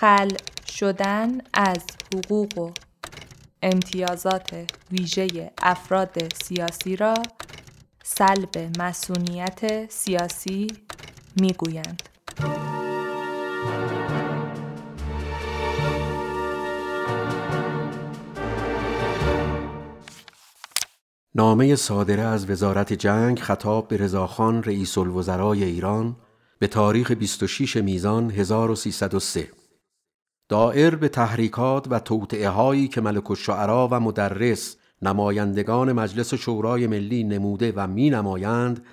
خل شدن از حقوق و امتیازات ویژه افراد سیاسی را سلب مسئولیت سیاسی می‌گویند. نامه صادره از وزارت جنگ خطاب به رضاخان رئیس الوزرای ایران به تاریخ 26 میزان 1303 دائر به تحریکات و توطعه هایی که ملک الشعرا و مدرس نمایندگان مجلس شورای ملی نموده و می نمایند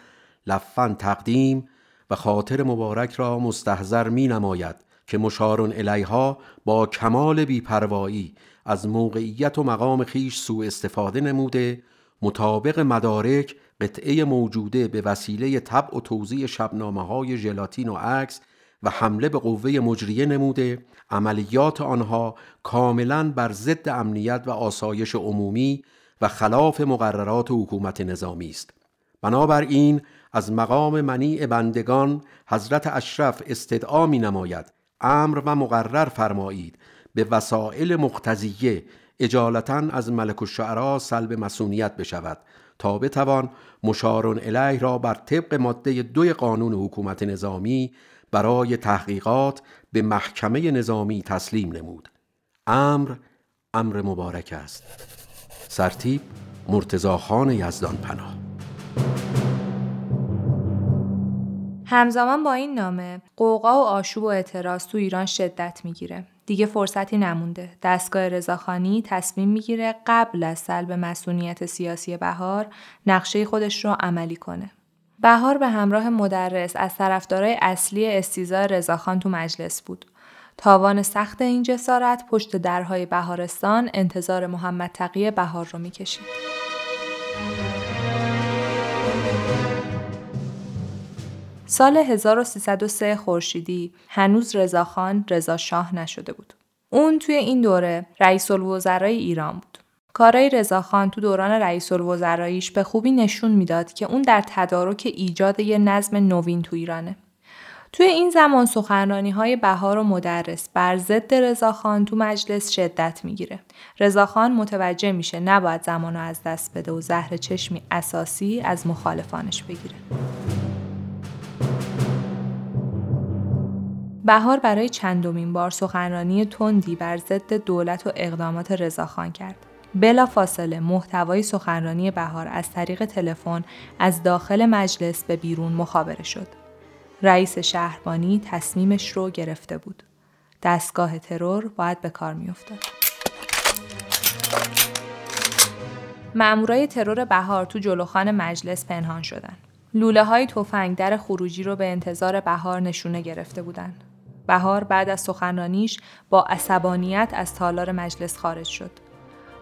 لفن تقدیم و خاطر مبارک را مستحضر می نماید که مشارون الیها با کمال بیپروایی از موقعیت و مقام خیش سوء استفاده نموده مطابق مدارک قطعه موجوده به وسیله طبع و توزیع شبنامه های ژلاتین و عکس و حمله به قوه مجریه نموده عملیات آنها کاملا بر ضد امنیت و آسایش عمومی و خلاف مقررات حکومت نظامی است. بنابراین از مقام منیع بندگان حضرت اشرف استدعا می نماید امر و مقرر فرمایید به وسایل مقتضیه اجالتا از ملک الشعرا سلب مسئولیت بشود تا بتوان مشارون الیه را بر طبق ماده دوی قانون حکومت نظامی برای تحقیقات به محکمه نظامی تسلیم نمود امر امر مبارک است سرتیب مرتزا خان یزدان پناه همزمان با این نامه قوقا و آشوب و اعتراض تو ایران شدت می‌گیره دیگه فرصتی نمونده. دستگاه رضاخانی تصمیم می‌گیره قبل از سلب مسئولیت سیاسی بهار نقشه خودش رو عملی کنه. بهار به همراه مدرس از طرفدارای اصلی استیزا رضاخان تو مجلس بود. تاوان سخت این جسارت پشت درهای بهارستان انتظار محمد تقی بهار رو می‌کشید. سال 1303 خورشیدی هنوز رضاخان رضا شاه نشده بود. اون توی این دوره رئیس الوزرای ایران بود. کارای رضاخان تو دوران رئیس الوزراییش به خوبی نشون می‌داد که اون در تدارک ایجاد یه نظم نوین تو ایرانه. توی این زمان سخنرانی های بهار و مدرس بر ضد رضاخان تو مجلس شدت می‌گیره. رضاخان متوجه میشه نباید زمان رو از دست بده و زهر چشمی اساسی از مخالفانش بگیره. بهار برای چندمین بار سخنرانی تندی بر ضد دولت و اقدامات رضاخان کرد. بلا فاصله محتوای سخنرانی بهار از طریق تلفن از داخل مجلس به بیرون مخابره شد. رئیس شهربانی تصمیمش رو گرفته بود. دستگاه ترور باید به کار میافتاد. مامورای ترور بهار تو جلوخان مجلس پنهان شدن. لوله های تفنگ در خروجی رو به انتظار بهار نشونه گرفته بودند. بهار بعد از سخنرانیش با عصبانیت از تالار مجلس خارج شد.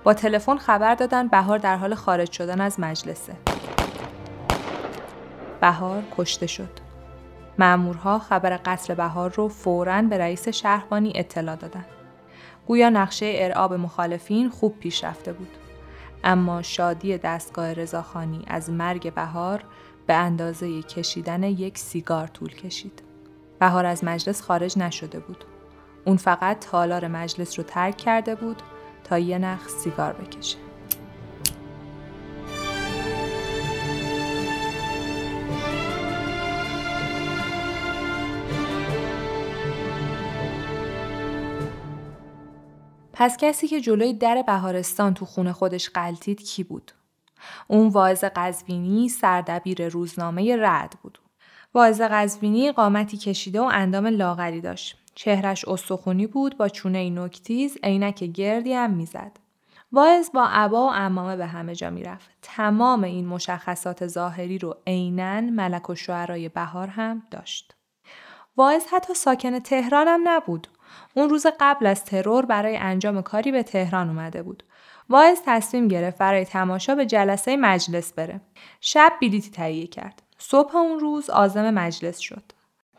با تلفن خبر دادن بهار در حال خارج شدن از مجلسه. بهار کشته شد. مامورها خبر قتل بهار رو فوراً به رئیس شهربانی اطلاع دادن. گویا نقشه ارعاب مخالفین خوب پیش رفته بود. اما شادی دستگاه رضاخانی از مرگ بهار به اندازه کشیدن یک سیگار طول کشید. بهار از مجلس خارج نشده بود. اون فقط تالار مجلس رو ترک کرده بود تا یه نخ سیگار بکشه. پس کسی که جلوی در بهارستان تو خونه خودش قلتید کی بود؟ اون واعظ قزوینی سردبیر روزنامه رعد بود. واعظ قزوینی قامتی کشیده و اندام لاغری داشت. چهرش استخونی بود با چونه نکتیز عینک گردی هم می‌زد. واعظ با عبا و امامه به همه جا می‌رفت. تمام این مشخصات ظاهری رو عینا ملک و شعرای بهار هم داشت. واعظ حتی ساکن تهران هم نبود. اون روز قبل از ترور برای انجام کاری به تهران اومده بود. واعظ تصمیم گرفت برای تماشا به جلسه مجلس بره. شب بلیتی تهیه کرد. صبح اون روز آزم مجلس شد.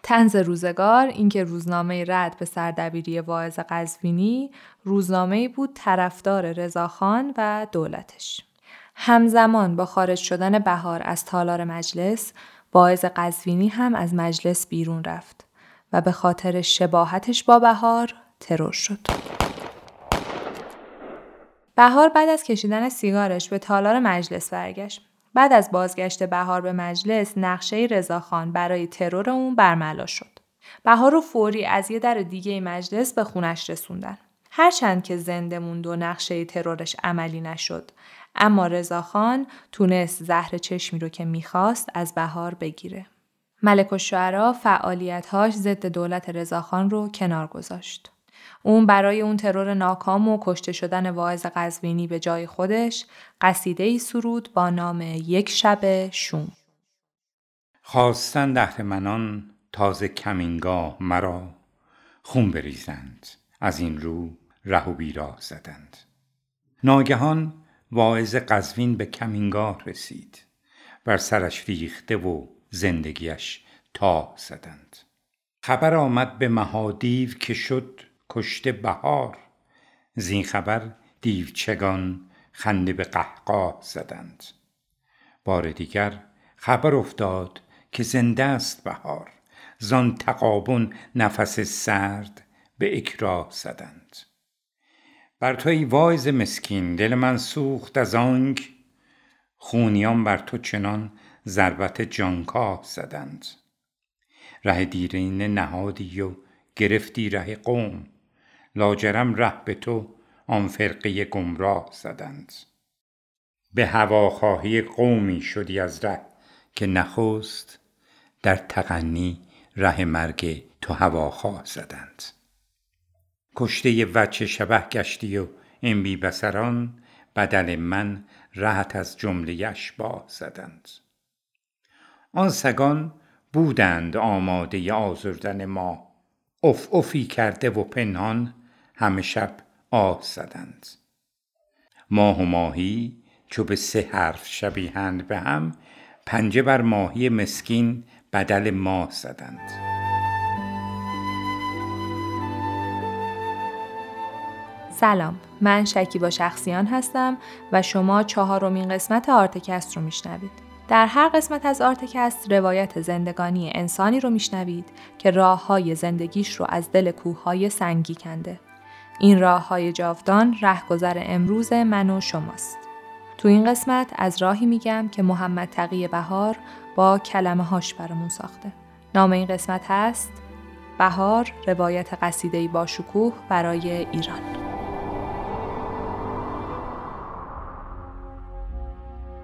تنز روزگار اینکه روزنامه رد به سردبیری واعظ قزوینی روزنامه بود طرفدار رضاخان و دولتش. همزمان با خارج شدن بهار از تالار مجلس واعظ قزوینی هم از مجلس بیرون رفت و به خاطر شباهتش با بهار ترور شد. بهار بعد از کشیدن سیگارش به تالار مجلس برگشت. بعد از بازگشت بهار به مجلس نقشه رضاخان برای ترور اون برملا شد. بهار رو فوری از یه در دیگه مجلس به خونش رسوندن. هرچند که زنده موند و نقشه ترورش عملی نشد اما رضاخان تونست زهر چشمی رو که می‌خواست از بهار بگیره. ملک و فعالیتهاش ضد دولت رضاخان رو کنار گذاشت. اون برای اون ترور ناکام و کشته شدن واعظ قزوینی به جای خودش قصیده ای سرود با نام یک شب شوم. خواستن دهرمنان تازه کمینگاه مرا خون بریزند از این رو ره و بیراه زدند ناگهان واعظ قزوین به کمینگاه رسید بر سرش ریخته و زندگیش تا زدند خبر آمد به مهادیو که شد کشته بهار. زین خبر دیوچگان خنده به قهقاه زدند. بار دیگر خبر افتاد که زنده است بهار. زان تقابون نفس سرد به اکراه زدند. بر تو ای وایز مسکین دل من سوخت از آنک. خونیان بر تو چنان ضربت جانکاه زدند. ره دیرینه نهادی و گرفتی ره قوم. لاجرم ره به تو آن فرقه گمراه زدند. به هواخواهی قومی شدی از ره که نخست در تغنی ره مرگ تو هواخواه زدند. کشته وچه شبه گشتی و این بی بسران بدل من رهت از جمله اشباه زدند. آن سگان بودند آماده آزردن ما. اف افی کرده و پنهان همه شب آه زدند. ماه و ماهی چو به سه حرف شبیهند به هم پنجه بر ماهی مسکین بدل ماه زدند. سلام من شکیبا شخصیان هستم و شما چهارمین قسمت Artcast رو میشنوید. در هر قسمت از Artcast روایت زندگانی انسانی رو میشنوید که راه های زندگیش رو از دل کوه سنگی کنده. این راه های جاودان رهگذر امروز من و شماست. تو این قسمت از راهی میگم که محمد تقی بهار با کلمه هاش برامون ساخته. نام این قسمت هست بهار روایت قصیده با شکوه برای ایران.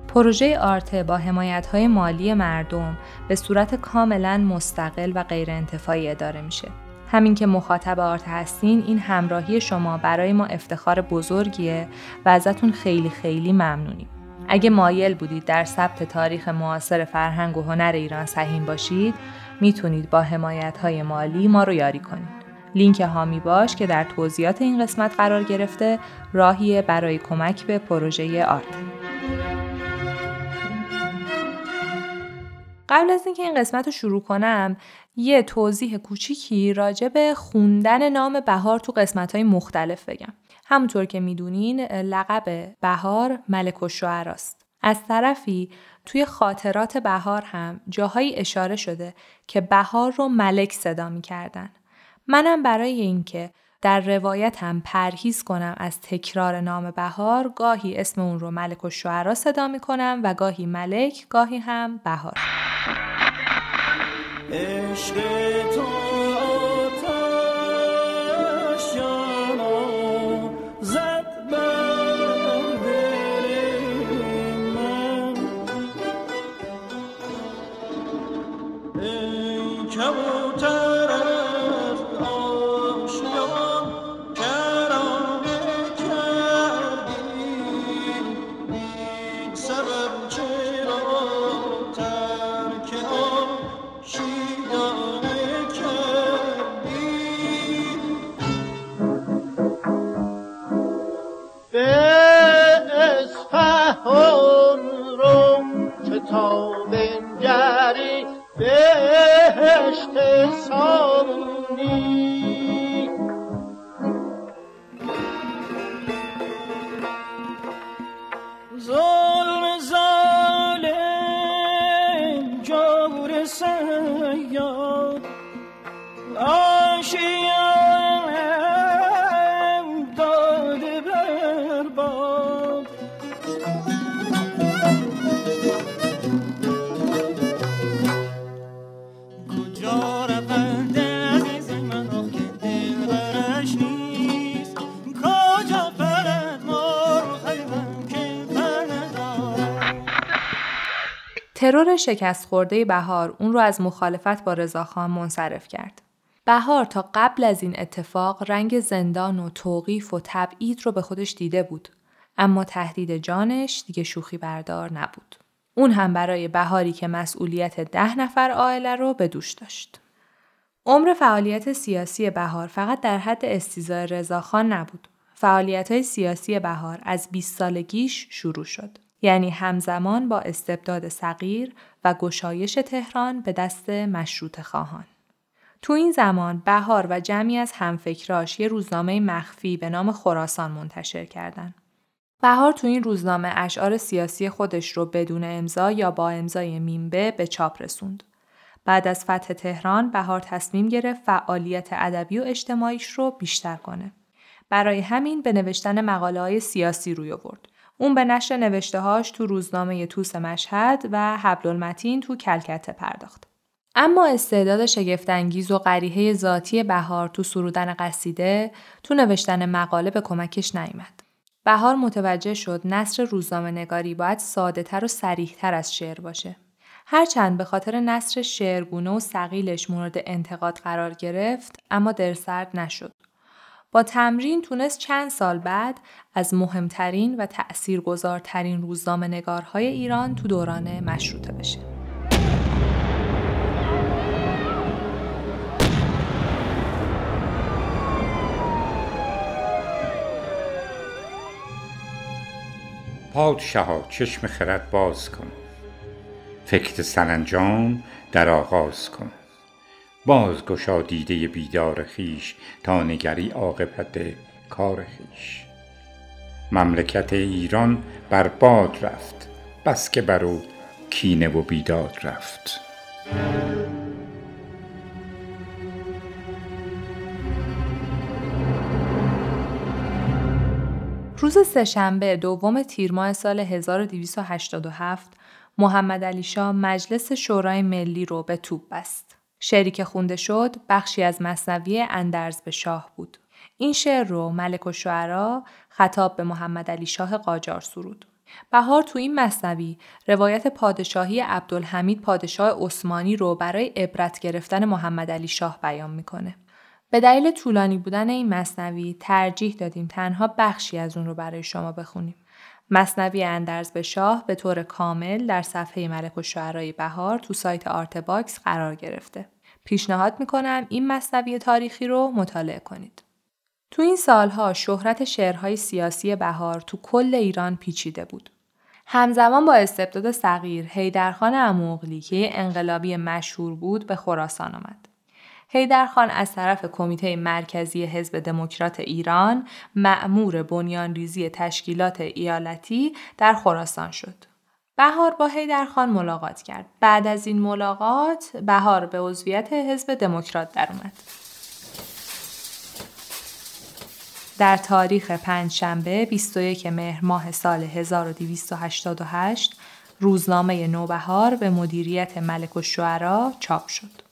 پروژه آرته با حمایت مالی مردم به صورت کاملا مستقل و غیر انتفاعی اداره میشه. همین که مخاطب آرت هستین این همراهی شما برای ما افتخار بزرگیه و ازتون خیلی خیلی ممنونیم. اگه مایل بودید در ثبت تاریخ معاصر فرهنگ و هنر ایران سهیم باشید می‌تونید با حمایت های مالی ما رو یاری کنید. لینک هامی باش که در توضیحات این قسمت قرار گرفته راهیه برای کمک به پروژه آرت. قبل از اینکه این قسمت رو شروع کنم یه توضیح کوچیکی راجع به خوندن نام بهار تو قسمت های مختلف بگم. همونطور که می‌دونین لقب بهار ملک و شعراست. از طرفی توی خاطرات بهار هم جاهایی اشاره شده که بهار رو ملک صدا می‌کردن. منم برای اینکه در روایتم پرهیز کنم از تکرار نام بهار گاهی اسم اون رو ملک و شعرا صدا می کنم و گاهی ملک گاهی هم بهار. عشق تو تا بنگری بهشت سامونی. ترور شکست خورده بهار اون رو از مخالفت با رضاخان منصرف کرد. بهار تا قبل از این اتفاق رنگ زندان و توقیف و تبعید رو به خودش دیده بود. اما تهدید جانش دیگه شوخی بردار نبود. اون هم برای بهاری که مسئولیت ده نفر عائله رو به دوش داشت. عمر فعالیت سیاسی بهار فقط در حد استیزای رضاخان نبود. فعالیت های سیاسی بهار از 20 سالگیش شروع شد. یعنی همزمان با استبداد صغیر و گشایش تهران به دست مشروط خواهان. تو این زمان بهار و جمعی از همفکراش یه روزنامه مخفی به نام خراسان منتشر کردند. بهار تو این روزنامه اشعار سیاسی خودش رو بدون امضا یا با امضای میمبه به چاپ رسوند. بعد از فتح تهران بهار تصمیم گرفت فعالیت ادبی و اجتماعیش رو بیشتر کنه. برای همین به نوشتن مقاله های سیاسی روی آورد. اون به نشر نوشته هاش تو روزنامه توس مشهد و حبل المتین تو کلکته پرداخت. اما استعداد شگفتانگیز و غریحه ذاتی بهار تو سرودن قصیده تو نوشتن مقاله به کمکش نیامد. بهار متوجه شد نصر روزنامه نگاری باید ساده تر و سریح تر از شعر باشه. هرچند به خاطر نصر شعرگونه و سقیلش مورد انتقاد قرار گرفت اما درسرد نشد. با تمرین تونست چند سال بعد از مهمترین و تأثیرگذارترین روزنامه نگارهای ایران تو دوران مشروطه بشه. پادشاها چشم خرد باز کن فکت سرانجام در آغاز کن باز گشا دیده بیدار خیش تا نگری عاقبت کار خیش مملکت ایران بر باد رفت بس که بر او کینه و بیداد رفت روز سهشنبه دوم تیر ماه سال 1287 محمد علی شاه مجلس شورای ملی رو به توپ بست. شعری که خونده شد بخشی از مصنوی اندرز به شاه بود. این شعر رو ملک و شعرا خطاب به محمد علی شاه قاجار سرود. بهار تو این مصنوی روایت پادشاهی عبدالحمید پادشاه عثمانی رو برای عبرت گرفتن محمد علی شاه بیان می‌کنه. به دلیل طولانی بودن این مصنوی ترجیح دادیم تنها بخشی از اون رو برای شما بخونیم. مثنوی اندرز به شاه به طور کامل در صفحه ملک الشعرای بهار تو سایت Artbox قرار گرفته. پیشنهاد می‌کنم این مثنوی تاریخی رو مطالعه کنید. تو این سالها شهرت شعرهای سیاسی بهار تو کل ایران پیچیده بود. همزمان با استبداد صغیر حیدرخان عمواوغلی که انقلابی مشهور بود به خراسان آمد. خان از طرف کمیته مرکزی حزب دموکرات ایران مأمور بنیانریزی تشکیلات ایالتی در خراسان شد. بهار با خان ملاقات کرد. بعد از این ملاقات بهار به عضویت حزب دموکرات در اومد. در تاریخ پنجشنبه 21 مهر ماه سال 1288 روزنامه نوبهار به مدیریت ملک و شعرا چاپ شد.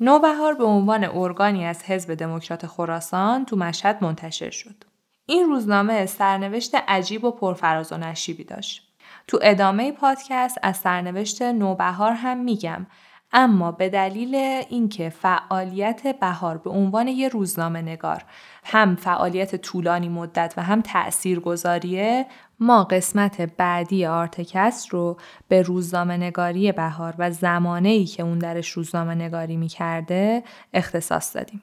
نوبهار به عنوان ارگانی از حزب دموکرات خراسان تو مشهد منتشر شد. این روزنامه سرنوشت عجیب و پرفراز و نشیبی داشت. تو ادامه پادکست از سرنوشت نوبهار هم میگم اما به دلیل اینکه فعالیت بهار به عنوان یه روزنامه نگار هم فعالیت طولانی مدت و هم تأثیر گذاریه ما قسمت بعدی آرتکست رو به روزنامه نگاری بهار و زمانه ای که اون درش روزنامه نگاری می‌کرده اختصاص دادیم.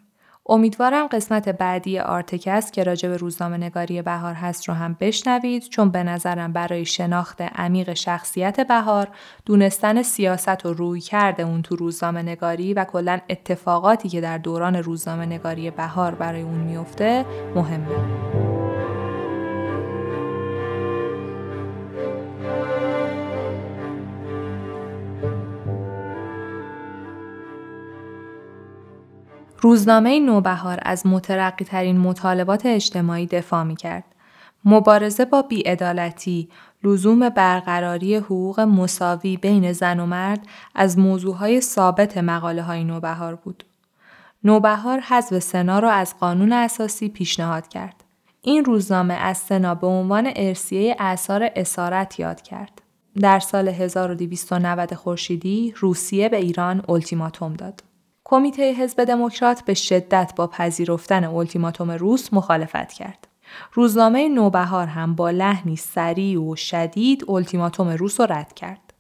امیدوارم قسمت بعدی آرتکست که راجع به روزنامه نگاری بهار هست رو هم بشنوید چون به نظرم برای شناخت عمیق شخصیت بهار دونستن سیاست و روی کرده اون تو روزنامه نگاری و کلا اتفاقاتی که در دوران روزنامه نگاری بهار برای اون میفته مهمه. روزنامه نوبهار از مترقی ترین مطالبات اجتماعی دفاع می کرد. مبارزه با بیعدالتی، لزوم برقراری حقوق مساوی بین زن و مرد از موضوعهای ثابت مقاله های نوبهار بود. نوبهار حذف سنا را از قانون اساسی پیشنهاد کرد. این روزنامه از سنا به عنوان ارسیه اثار اسارت یاد کرد. در سال 1290 خورشیدی روسیه به ایران التیماتوم داد. کمیته حزب دموکرات به شدت با پذیرفتن التیماتوم روس مخالفت کرد. روزنامه نوبهار هم با لحنی سریع و شدید التیماتوم روس را رد کرد.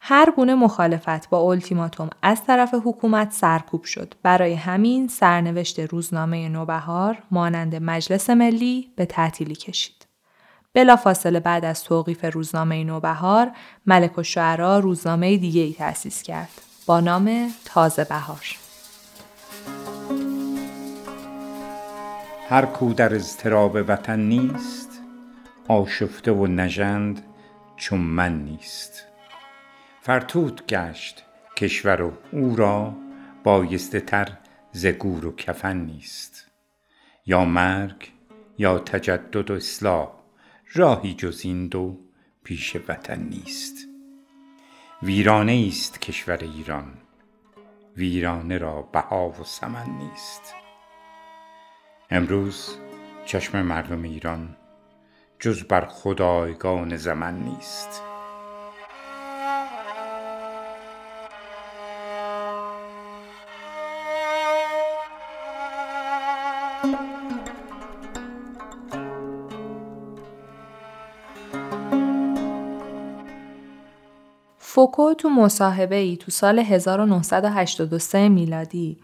هر گونه مخالفت با التیماتوم از طرف حکومت سرکوب شد. برای همین سرنوشت روزنامه نوبهار مانند مجلس ملی به تعطیلی کشید. بلافاصله بعد از توقیف روزنامه نوبهار، ملک و شعرا روزنامه دیگه ای تأسیس کرد با نام تازه بهار. هر کو در اضطراب وطن نیست آشفته و نژند چون من نیست. فرتوت گشت کشور و او را بایسته تر ز گور و کفن نیست. یا مرگ یا تجدد و اصلاح راهی جز این دو پیش وطن نیست. ویرانه است کشور ایران ویرانه را بها و سمن نیست. امروز چشم مردم ایران جز بر خدایگان زمن نیست. فوکو تو مصاحبه ای تو سال 1983 میلادی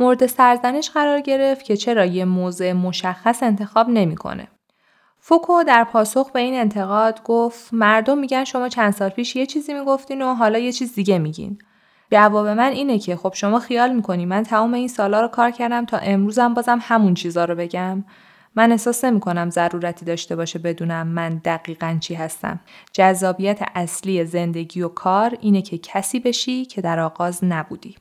مورد سرزنش قرار گرفت که چرا یه موضع مشخص انتخاب نمی‌کنه. فوکو در پاسخ به این انتقاد گفت مردم میگن شما چند سال پیش یه چیزی می‌گفتین و حالا یه چیز دیگه میگین. جواب من اینه که خب شما خیال می‌کنی من تمام این سالا رو کار کردم تا امروزم بازم همون چیزا رو بگم. من احساس نمی کنم ضرورتی داشته باشه بدونم من دقیقا چی هستم. جذابیت اصلی زندگی و کار اینه که کسی بشی که در آغاز نبودی.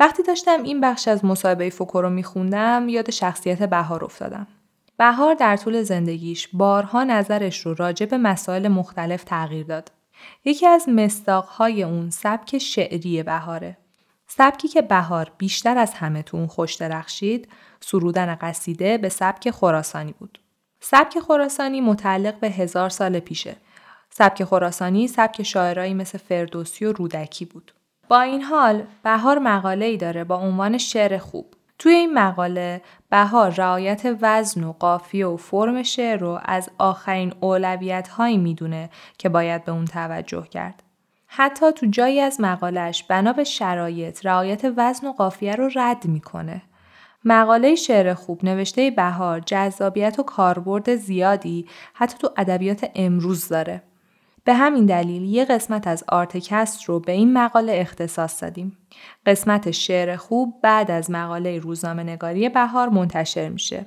وقتی داشتم این بخش از مصاحبه فوکو رو میخوندم یاد شخصیت بهار افتادم. بهار در طول زندگیش بارها نظرش رو راجع به مسائل مختلف تغییر داد. یکی از مستاقهای اون سبک شعری بهاره. سبکی که بهار بیشتر از همه تو اون خوش درخشید سرودن قصیده به سبک خراسانی بود. سبک خراسانی متعلق به هزار سال پیشه. سبک خراسانی سبک شاعرایی مثل فردوسی و رودکی بود. با این حال بهار مقاله ای داره با عنوان شعر خوب. توی این مقاله بهار رعایت وزن و قافیه و فرم شعر رو از آخرین اولویت هایی می‌دونه که باید به اون توجه کرد. حتی تو جایی از مقالش بنا به شرایط رعایت وزن و قافیه رو رد می‌کنه. مقاله شعر خوب نوشته بهار جذابیت و کاربرد زیادی حتی تو ادبیات امروز داره. به همین دلیل یه قسمت از آرتکست رو به این مقاله اختصاص دادیم. قسمت شعر خوب بعد از مقاله روزنامه نگاری بهار منتشر میشه.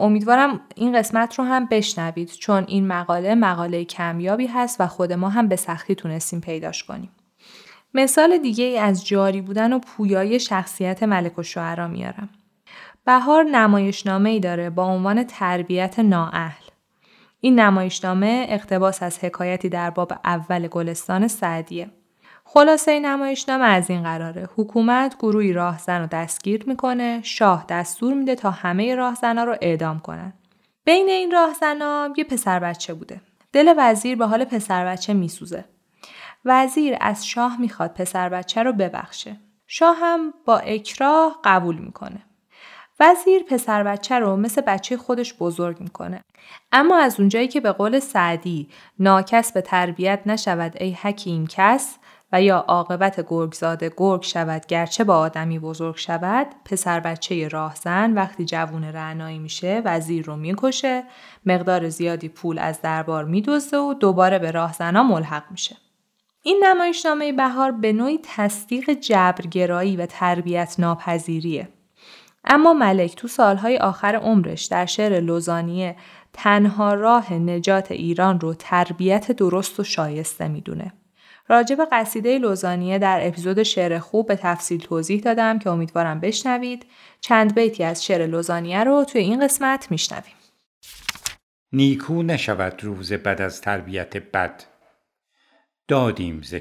امیدوارم این قسمت رو هم بشنوید چون این مقاله مقاله کمیابی هست و خود ما هم به سختی تونستیم پیداش کنیم. مثال دیگه ای از جاری بودن و پویای شخصیت ملک و شعرا میارم. بهار نمایشنامه ای داره با عنوان تربیت نااهل. این نمایشنامه اقتباس از حکایتی در باب اول گلستان سعدیه. خلاصه نمایشنامه از این قراره. حکومت گروهی راهزن رو دستگیر می‌کنه شاه دستور میده تا همه راهزنا رو اعدام کنن. بین این راهزنا یه پسر بچه بوده. دل وزیر به حال پسر بچه میسوزه. وزیر از شاه می‌خواد پسر بچه رو ببخشه. شاه هم با اکراه قبول می‌کنه. وزیر پسر بچه رو مثل بچه خودش بزرگ می‌کنه. اما از اونجایی که به قول سعدی ناکس به تربیت نشود ای حکیم کس و یا عاقبت گرگزاده گرگ شود گرچه با آدمی بزرگ شود پسر بچه راهزن وقتی جوون رعنایی میشه وزیر رو می‌کشه مقدار زیادی پول از دربار میدوزه و دوباره به راهزنا ملحق میشه این نمایشنامه بهار به نوعی تصدیق جبرگرایی و تربیت ناپذیریه اما ملک تو سالهای آخر عمرش در شعر لوزانیه تنها راه نجات ایران رو تربیت درست و شایسته می‌دونه. راجب قصیده لوزانیه در اپیزود شعر خوب به تفصیل توضیح دادم که امیدوارم بشنوید. چند بیتی از شعر لوزانیه رو توی این قسمت میشنویم. نیکو نشود روز بد از تربیت بد دادیم ز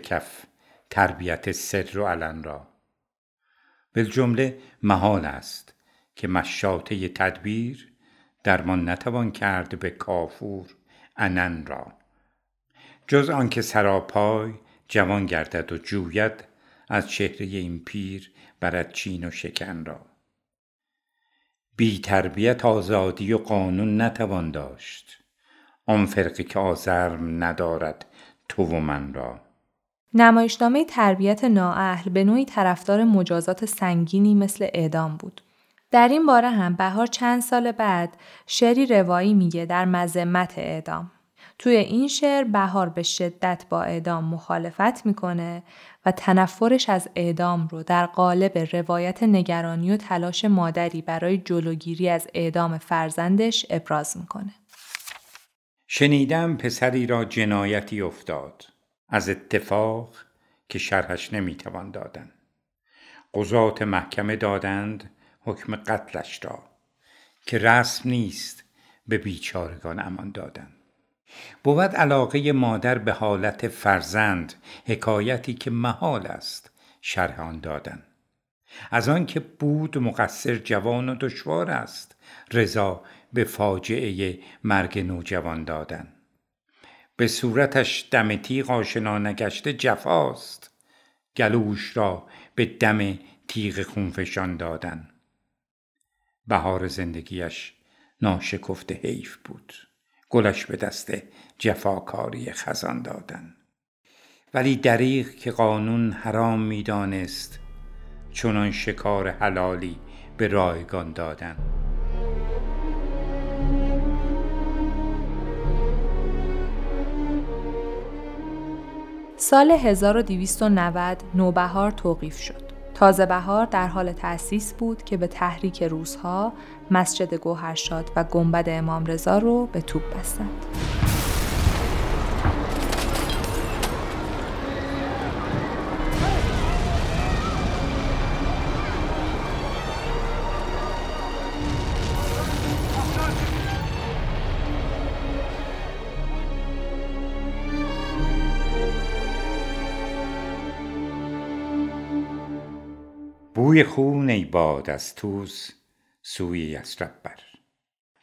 تربیت سر و علن را جمله محال است که مشاطه تدبیر درمان نتوان کرد به کافور انن را. جز آنکه سراپای جوان گردد و جوید از چهره این پیر برد چین و شکن را. بی تربیت آزادی و قانون نتوان داشت. آن فرقی که آزرم ندارد تو و من را. نمایشنامه تربیت نااهل به نوعی طرفدار مجازات سنگینی مثل اعدام بود. در این باره هم بهار چند سال بعد شعری روایی میگه در مذمت اعدام. توی این شعر بهار به شدت با اعدام مخالفت می‌کنه و تنفرش از اعدام رو در قالب روایت نگرانی و تلاش مادری برای جلوگیری از اعدام فرزندش ابراز می‌کنه. شنیدم پسری را جنایتی افتاد از اتفاق که شرحش نمی‌توان دادن قضات محکمه دادند حکم قتلش را که رسم نیست به بیچارگان امان دادن. بود علاقه مادر به حالت فرزند حکایتی که محال است شرح آن دادن. از آنکه بود مقصر جوان و دشوار است رضا به فاجعه مرگ نوجوان دادن. به صورتش دم تیغ آشنا نگشته جفاست گلوش را به دم تیغ خونفشان دادن. بهار زندگیش ناشکفته حیف بود. گلش به دست جفاکاری خزان دادن. ولی دریغ که قانون حرام می‌دانست چنان شکار حلالی به رایگان دادن. سال 1290 نوبهار توقیف شد. تازه بهار در حال تأسیس بود که به تحریک روزها مسجد گوهرشاد و گنبد امام رضا رو به توپ بستند. بوی خون ای باد از توز سوی یسرب بر.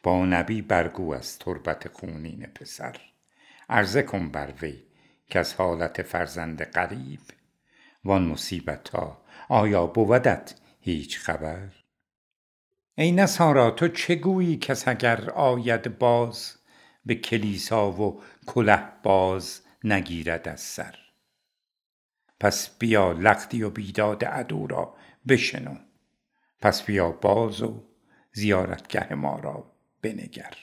با نبی برگو از تربت خونین پسر. عرضه کن بر وی که از حالت فرزند قریب وان مصیبت ها آیا بودت هیچ خبر؟ ای نصارا تو چه گویی کس اگر آید باز؟ به کلیسا و کله باز نگیرد از سر. پس بیا لختی و بیداد عدو را بشنو. پس بیا باز و زیارتگه ما را بنگر.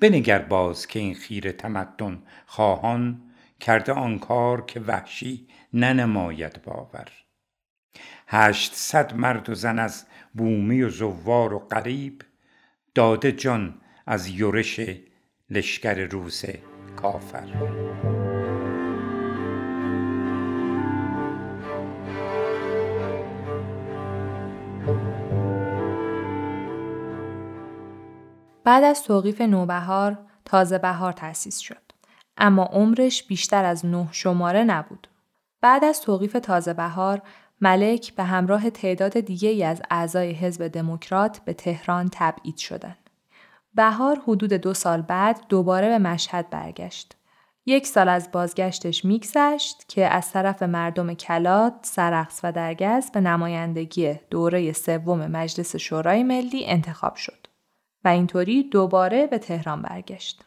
بنگر باز که این خیر تمدن خواهان کرده آن کار که وحشی ننماید باور. هشتصد مرد و زن از بومی و زوار و قریب داده جان از یورش لشکر روس کافر. بعد از توقیف نوبهار تازه بهار تأسیس شد. اما عمرش بیشتر از نه شماره نبود. بعد از توقیف تازه بهار ملک به همراه تعداد دیگه ای از اعضای حزب دموکرات به تهران تبعید شدند. بهار حدود دو سال بعد دوباره به مشهد برگشت. یک سال از بازگشتش میگذشت که از طرف مردم کلات، سرخص و درگز به نمایندگی دوره سوم مجلس شورای ملی انتخاب شد. و اینطوری دوباره به تهران برگشت.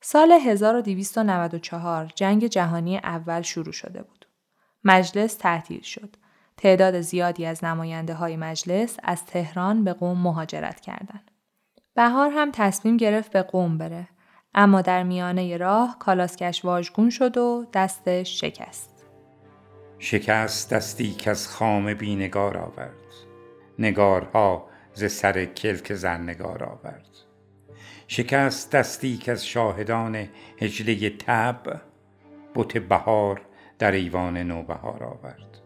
سال 1294 جنگ جهانی اول شروع شده بود. مجلس تعطیل شد. تعداد زیادی از نماینده های مجلس از تهران به قوم مهاجرت کردند. بهار هم تصمیم گرفت به قوم بره اما در میانه راه کالاسکش واژگون شد و دستش شکست. شکست دستی که از خام بینگار آورد. نگارها ز سر کلک زرنگار آورد. شکست دستی که از شاهدان هجله تب بت بهار در ایوان نوبهار آورد.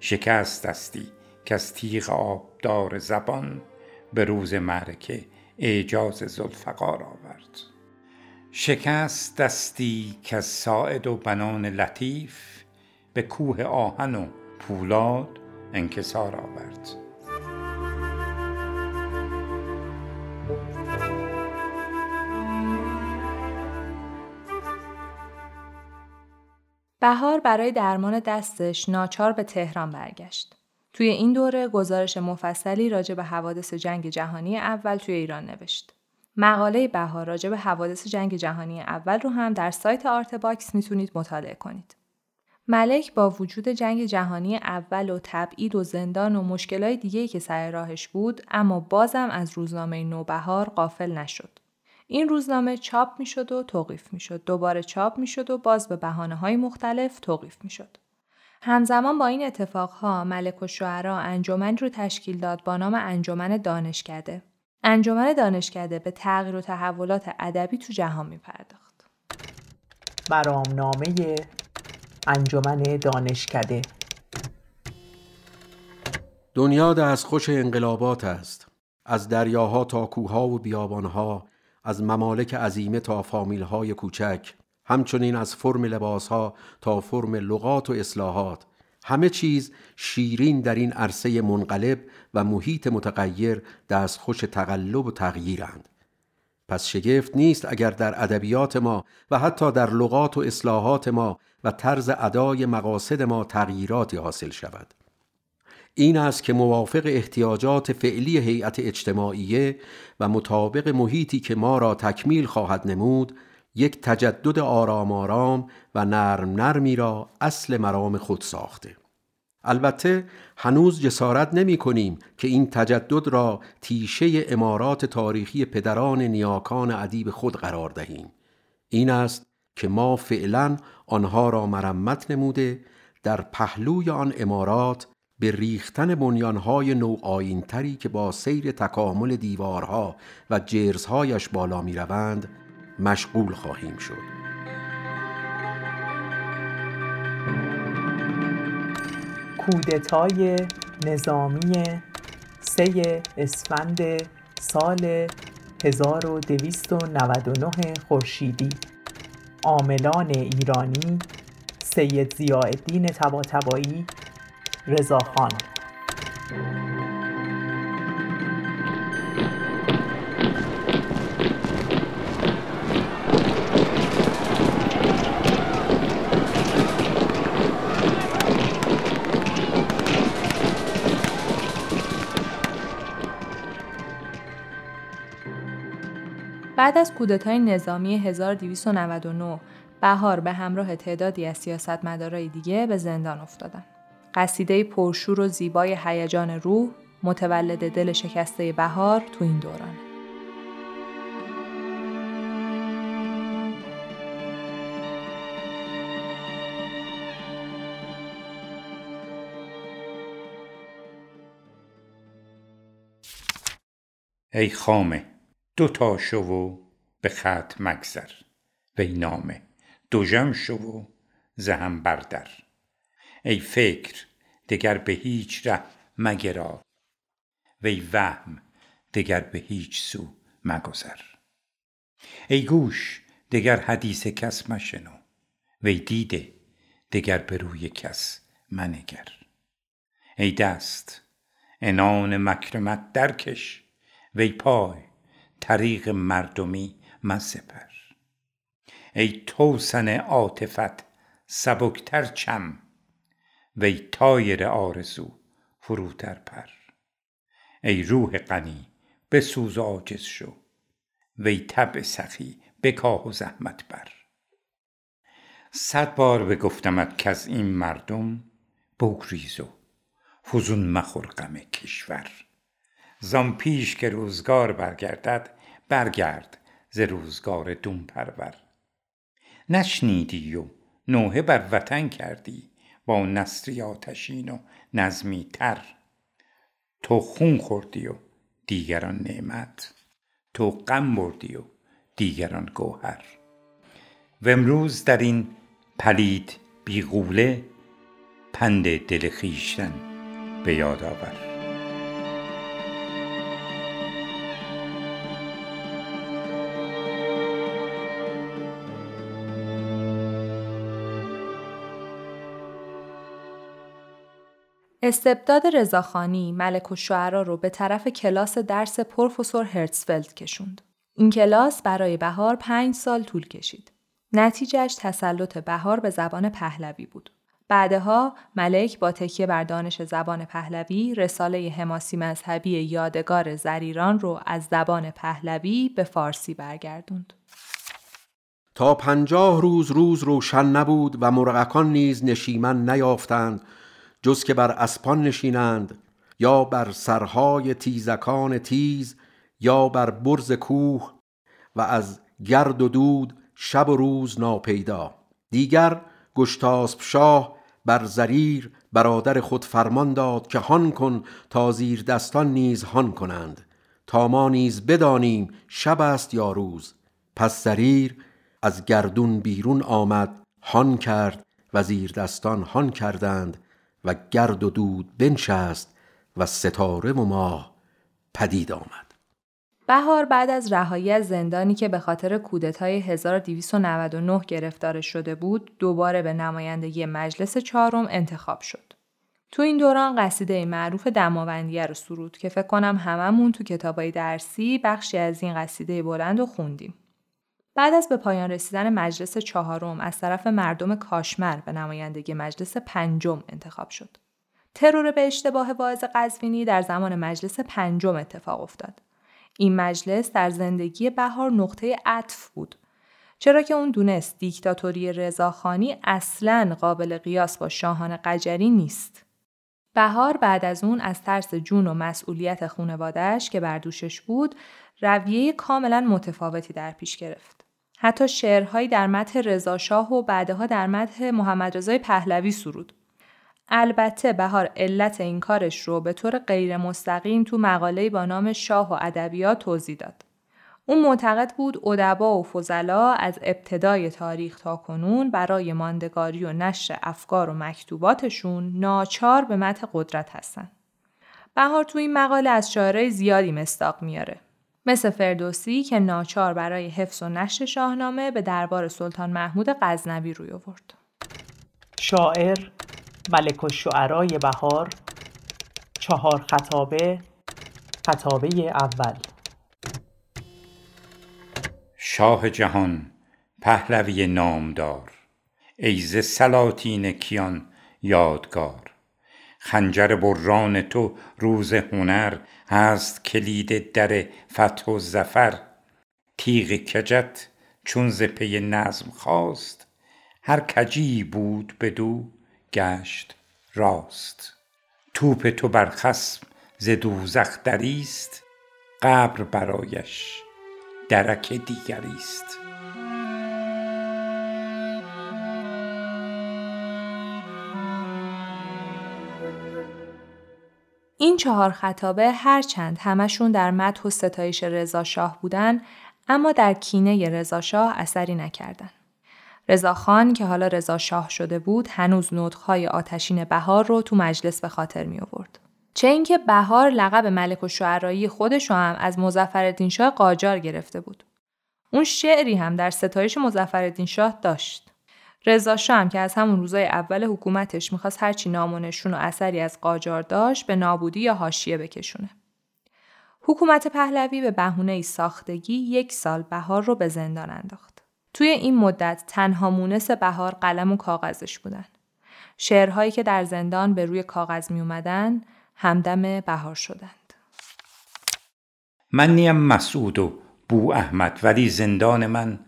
شکست دستی که از تیغ آبدار زبان به روز معرکه اعجاز زلفقار آورد. شکست دستی که از ساعد و بنان لطیف به کوه آهن و پولاد انکسار آورد. بهار برای درمان دستش ناچار به تهران برگشت. توی این دوره گزارش مفصلی راجع به حوادث جنگ جهانی اول توی ایران نوشت. مقاله بهار راجع به حوادث جنگ جهانی اول رو هم در سایت Artbox می‌تونید مطالعه کنید. ملک با وجود جنگ جهانی اول و تبعید و زندان و مشکلات دیگه که سر راهش بود اما بازم از روزنامه نوبهار غافل نشد. این روزنامه چاپ می‌شد و توقیف می‌شد. دوباره چاپ می‌شد و باز به بهانه های مختلف توقیف می‌شد. همزمان با این اتفاقها ملک و شعرا انجمنی رو تشکیل داد با نام انجمن دانشکده. انجمن دانشکده به تغییر و تحولات ادبی تو جهان می پرداخت. برامنامه انجمن دانشکده دنیا از خوش انقلابات است از دریاها تا کوهها و بیابانها از ممالک عظیمه تا فامیلهای کوچک همچنین از فرم لباسها تا فرم لغات و اصلاحات. همه چیز شیرین در این عرصه منقلب و محیط متغیر دستخوش تقلب و تغییرند. پس شگفت نیست اگر در ادبیات ما و حتی در لغات و اصلاحات ما و طرز ادای مقاصد ما تغییراتی حاصل شود. این است که موافق احتیاجات فعلی هیئت اجتماعیه و مطابق محیطی که ما را تکمیل خواهد نمود یک تجدد آرام آرام و نرم نرمی را اصل مرام خود ساخته. البته هنوز جسارت نمی کنیم که این تجدد را تیشه امارات تاریخی پدران نیاکان ادیب خود قرار دهیم. این است که ما فعلا آنها را مرمت نموده در پهلوی آن امارات به ریختن بنیانهای نوعاینتری که با سیر تکامل دیوارها و جرزهایش بالا می روند مشغول خواهیم شد. کودتای نظامی سه اسفند سال 1299 خورشیدی. عاملان ایرانی سید ضیاءالدین طباطبایی رضاخان بعد از کودتای نظامی 1299 بهار به همراه تعدادی از سیاستمدارای دیگه به زندان افتادن. قصیده پرشور و زیبای هیجان روح متولد دل شکسته بهار تو این دوران. ای خامه دو تا شو و به خط مگذر وی نامه دو جم شو و زهم بردر ای فکر دگر به هیچ ره مگرا وی وهم دگر به هیچ سو مگذر. ای گوش دگر حدیث کس مشنو. وی دیده دگر به روی کس منگر. ای دست انان مکرمت درکش. وی پای طریق مردمی مسپر ای توسن عاطفت سبکتر چم؟ وی طایر آرزو فروتر پر. ای روح غنی بسوز و عاجز شو. وی طبع سخی بکاه و زحمت بر. صد بار بگفتمت کز این مردم بگریز و فزون مخور غم کشور. زان پیش که روزگار برگردد برگرد ز روزگار دون پرور نشنیدی و نوحه بر وطن کردی با نثری آتشین و نظمی تر. تو خون خوردی و دیگران نعمت. تو غم بردی و دیگران گوهر. و امروز در این پلید بیغوله پند دل خویشتن به یاد آور. استبداد رضاخانی ملک و شعرا رو به طرف کلاس درس پروفسور هرتسفلد کشوند. این کلاس برای بهار پنج سال طول کشید. نتیجهش تسلط بهار به زبان پهلوی بود. بعدها ملک با تکیه بر دانش زبان پهلوی رساله حماسی مذهبی یادگار زریران رو از زبان پهلوی به فارسی برگردوند. تا پنجاه روز روز روشن نبود و مرغکان نیز نشیمن نیافتند جز که بر اسپان نشینند یا بر سرهای تیزکان تیز یا بر برز کوه و از گرد و دود شب و روز ناپیدا. دیگر گشتاسب شاه بر زریر برادر خود فرمان داد که هان کن تا زیر دستان نیز هان کنند تا ما نیز بدانیم شب است یا روز. پس زریر از گردون بیرون آمد هان کرد و زیر دستان هان کردند و گرد و دود بنشست و ستاره و ماه پدید آمد بهار بعد از رهایی از زندانی که به خاطر کودتای 1299 گرفتار شده بود دوباره به نمایندگی مجلس چهارم انتخاب شد. تو این دوران قصیده معروف دماوندیه رو سرود که فکر کنم هممون تو کتابای درسی بخشی از این قصیده بلند رو خوندیم. بعد از به پایان رسیدن مجلس چهارم از طرف مردم کاشمر به نمایندگی مجلس پنجم انتخاب شد. ترور به اشتباه واعظ قزوینی در زمان مجلس پنجم اتفاق افتاد. این مجلس در زندگی بهار نقطه عطف بود. چرا که اون دونست دیکتاتوری رضاخانی اصلا قابل قیاس با شاهان قجری نیست. بهار بعد از اون از ترس جون و مسئولیت خونوادهش که بر دوشش بود رویه کاملا متفاوتی در پیش گرفت. حتی شعرهایی در متح رضاشاه و بعدها در متح محمد رضای پهلوی سرود. البته بهار علت این کارش رو به طور غیر مستقیم تو مقاله با نام شاه و ادبیات توضیح داد. اون معتقد بود ادبا و فضلا از ابتدای تاریخ تا کنون برای ماندگاری و نشر افکار و مکتوباتشون ناچار به مت قدرت هستن. بهار تو این مقاله از شاعرای زیادی مستاق میاره. مثل فردوسی که ناچار برای حفظ و نشر شاهنامه به دربار سلطان محمود غزنوی روی آورد. شاعر ملک الشعرای بهار چهار خطابه خطابه اول. شاه جهان پهلوی نامدار. ایز سلاطین کیان یادگار. خنجر بران تو روز هنر. هست کلید در فتح و زفر تیغ کجت چون ز نظم خواست. هر کجی بود بدو گشت راست. توپ تو بر خصم ز دوزخ دریست. قبر برایش درک دیگری است این چهار خطابه هرچند همشون در مدح و ستایش رضا شاه بودن اما در کینه رضا شاه اثری نکردند. رضاخان که حالا رضا شاه شده بود هنوز نطقهای آتشین بهار رو تو مجلس به خاطر می آورد. چه اینکه بهار لقب ملک و شعرایی خودش هم از مزفردین شاه قاجار گرفته بود. اون شعری هم در ستایش مزفردین شاه داشت. رضا هم که از همون روزای اول حکومتش می‌خواست هرچی نامونشون و اثری از قاجار داشت به نابودی یا حاشیه بکشونه. حکومت پهلوی به بهونه ساختگی یک سال بهار رو به زندان انداخت. توی این مدت تنها مونس بهار قلم و کاغذش بودن. شعرهایی که در زندان به روی کاغذ می اومدن همدم بهار شدند. من نیم مسعود و بو احمد ولی زندان من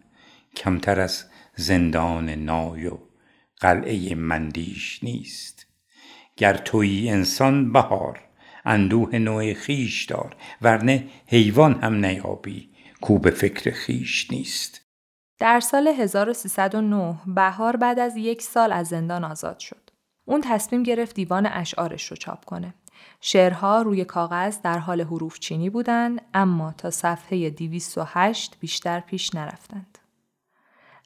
کمتر از زندان نای و قلعه مندیش نیست. گر توی انسان بهار اندوه نوع خیش دار ورنه حیوان هم نیابی کو به فکر خیش نیست. در سال 1309 بهار بعد از یک سال از زندان آزاد شد. اون تصمیم گرفت دیوان اشعارش رو چاپ کنه. شعرها روی کاغذ در حال حروف چینی بودند اما تا صفحه 208 بیشتر پیش نرفتند.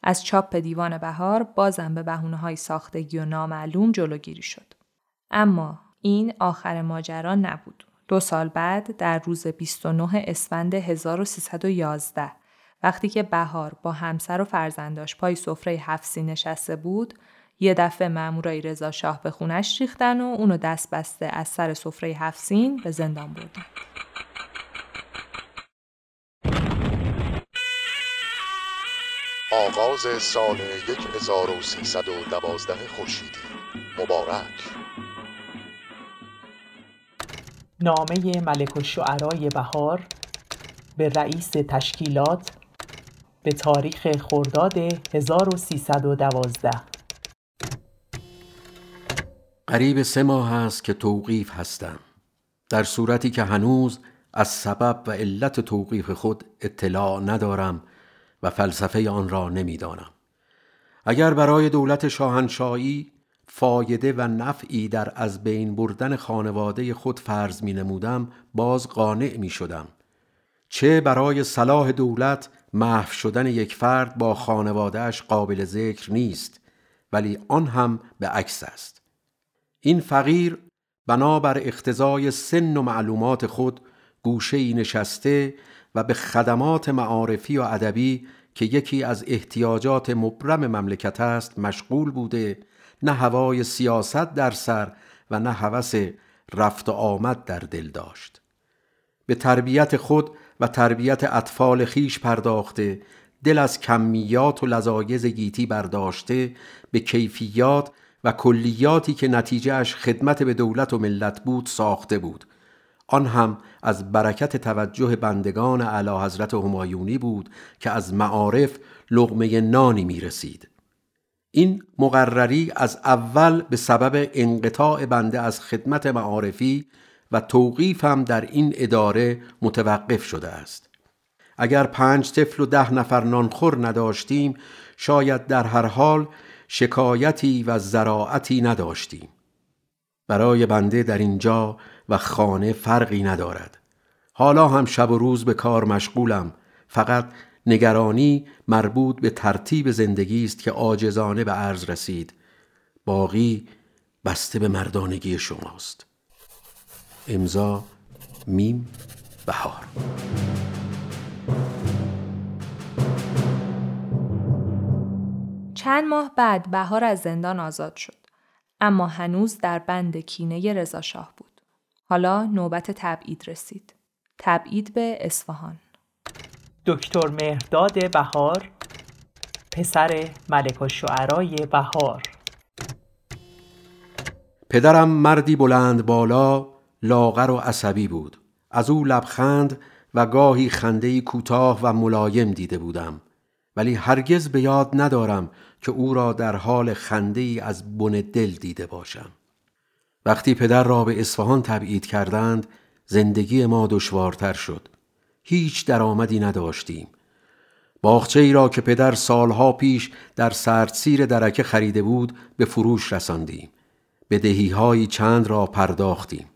از چاپ دیوان بهار بازم به بهونه های ساختگی و نامعلوم جلوگیری شد. اما این آخر ماجرا نبود. دو سال بعد در روز 29 اسفند 1311 وقتی که بهار با همسر و فرزنداش پای سفره حفظی نشسته بود یه دفعه مامورای رضا شاه به خونش ریختن و اونو دست بسته از سر سفره حفظین به زندان بردن. آغاز سال 1312 خورشیدی. مبارک. نامه ملک الشعرای بهار به رئیس تشکیلات به تاریخ خرداد 1312 قریب سه ماه است که توقیف هستم. در صورتی که هنوز از سبب و علت توقیف خود اطلاع ندارم و فلسفه آن را نمی‌دانم. اگر برای دولت شاهنشاهی فایده و نفعی در از بین بردن خانواده خود فرض می نمودم باز قانع می شدم. چه برای صلاح دولت محو شدن یک فرد با خانوادهش قابل ذکر نیست ولی آن هم به عکس است. این فقیر بنابر اختزای سن و معلومات خود گوشه نشسته و به خدمات معارفی و ادبی که یکی از احتیاجات مبرم مملکت است مشغول بوده نه هوای سیاست در سر و نه هوس رفت و آمد در دل داشت. به تربیت خود و تربیت اطفال خیش پرداخته دل از کمیات و لذایز گیتی برداشته به کیفیات و کلیاتی که نتیجهش خدمت به دولت و ملت بود ساخته بود. آن هم از برکت توجه بندگان علا حضرت همایونی بود که از معارف لغمه نانی می رسید. این مقرری از اول به سبب انقطاع بنده از خدمت معارفی و توقیف هم در این اداره متوقف شده است. اگر پنج طفل و ده نفر نانخور نداشتیم شاید در هر حال شکایتی و زراعتی نداشتیم. برای بنده در اینجا و خانه فرقی ندارد. حالا هم شب و روز به کار مشغولم. فقط نگرانی مربوط به ترتیب زندگی است که عاجزانه به عرض رسید. باقی بسته به مردانگی شماست. امضا میم بهار. چند ماه بعد بهار از زندان آزاد شد. اما هنوز در بند کینه رضاشاه بود. حالا نوبت تبعید رسید. تبعید به اصفهان. دکتر مهرداد بهار پسر ملک الشعرای بهار پدرم مردی بلند بالا لاغر و عصبی بود از او لبخند و گاهی خندهی کوتاه و ملایم دیده بودم ولی هرگز به یاد ندارم که او را در حال خنده ای از بن دل دیده باشم وقتی پدر را به اصفهان تبعید کردند زندگی ما دشوارتر شد. هیچ درآمدی نداشتیم. باغچه ای را که پدر سالها پیش در سردسیر درکه خریده بود به فروش رساندیم. به های چند را پرداختیم.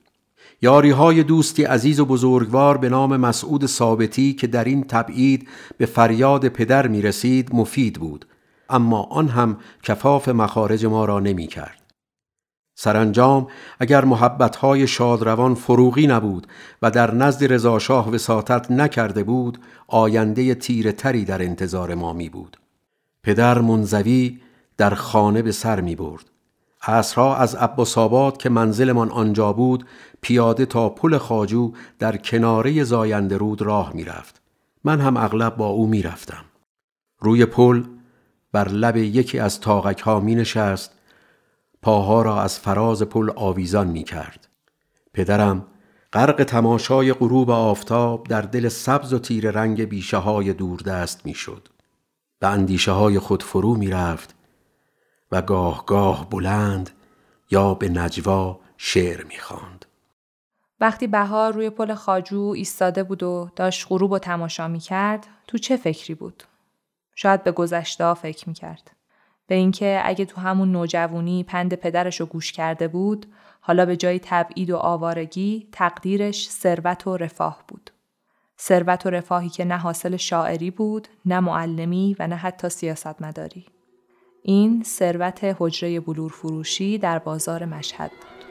یاری های دوستی عزیز و بزرگوار به نام مسعود ثابتی که در این تبعید به فریاد پدر می رسید مفید بود. اما آن هم کفاف مخارج ما را نمی کرد. سرانجام اگر محبتهای شادروان فروغی نبود و در نزد رضاشاه وساطت نکرده بود آینده تیره تری در انتظار ما می بود. پدر منزوی در خانه به سر می برد. عصرها از عباس آباد که منزلمان آنجا بود پیاده تا پل خاجو در کناره زاینده رود راه می رفت. من هم اغلب با او می رفتم. روی پل بر لب یکی از تاغک ها می نشست پاها را از فراز پل آویزان می کرد. پدرم غرق تماشای غروب آفتاب در دل سبز و تیر رنگ بیشه های دوردست می شد. به اندیشه های خود فرو می رفت و گاه گاه بلند یا به نجوا شعر می خاند. وقتی بهار روی پل خاجو ایستاده بود و داشت غروب و تماشا می کرد تو چه فکری بود؟ شاید به گذشته فکر می کرد. به اینکه اگه تو همون نوجوانی پند پدرش رو گوش کرده بود حالا به جای تبعید و آوارگی تقدیرش ثروت و رفاه بود. ثروت و رفاهی که نه حاصل شاعری بود، نه معلمی و نه حتی سیاستمداری. این ثروت حجره بلور فروشی در بازار مشهد بود.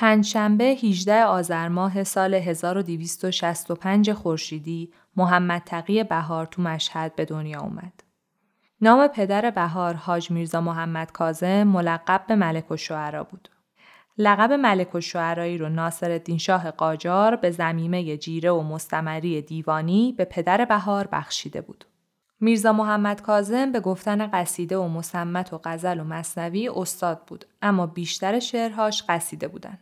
پنجشنبه 18 آذر ماه سال 1265 خورشیدی محمد تقی بهار تو مشهد به دنیا اومد. نام پدر بهار حاج میرزا محمد کازم ملقب به ملک و بود. لقب ملک و شعرایی رو ناصر شاه قاجار به زمیمه جیره و مستمری دیوانی به پدر بهار بخشیده بود. میرزا محمد کازم به گفتن قصیده و مسمت و غزل و مصنوی استاد بود اما بیشتر شعرهاش قصیده بودن.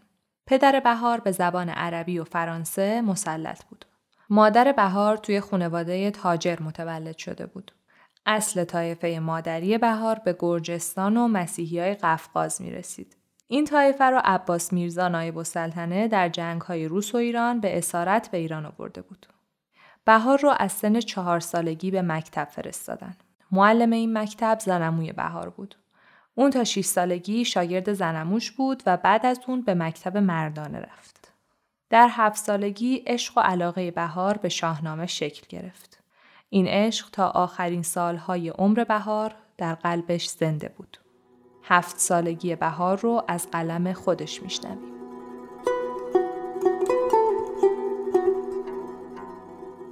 پدر بهار به زبان عربی و فرانسه مسلط بود. مادر بهار توی خانواده تاجر متولد شده بود. اصل طایفه مادری بهار به گرجستان و مسیحی های قفقاز می رسید. این طایفه را عباس میرزا نایب السلطنه در جنگ های روس و ایران به اسارت به ایران آورده بود. بهار رو از سن چهار سالگی به مکتب فرستادن. معلم این مکتب زنموی بهار بود. اون تا 6 سالگی شاگرد زنموش بود و بعد از اون به مکتب مردانه رفت. در هفت سالگی عشق و علاقه بهار به شاهنامه شکل گرفت. این عشق تا آخرین سالهای عمر بهار در قلبش زنده بود. هفت سالگی بهار رو از قلم خودش میشنویم.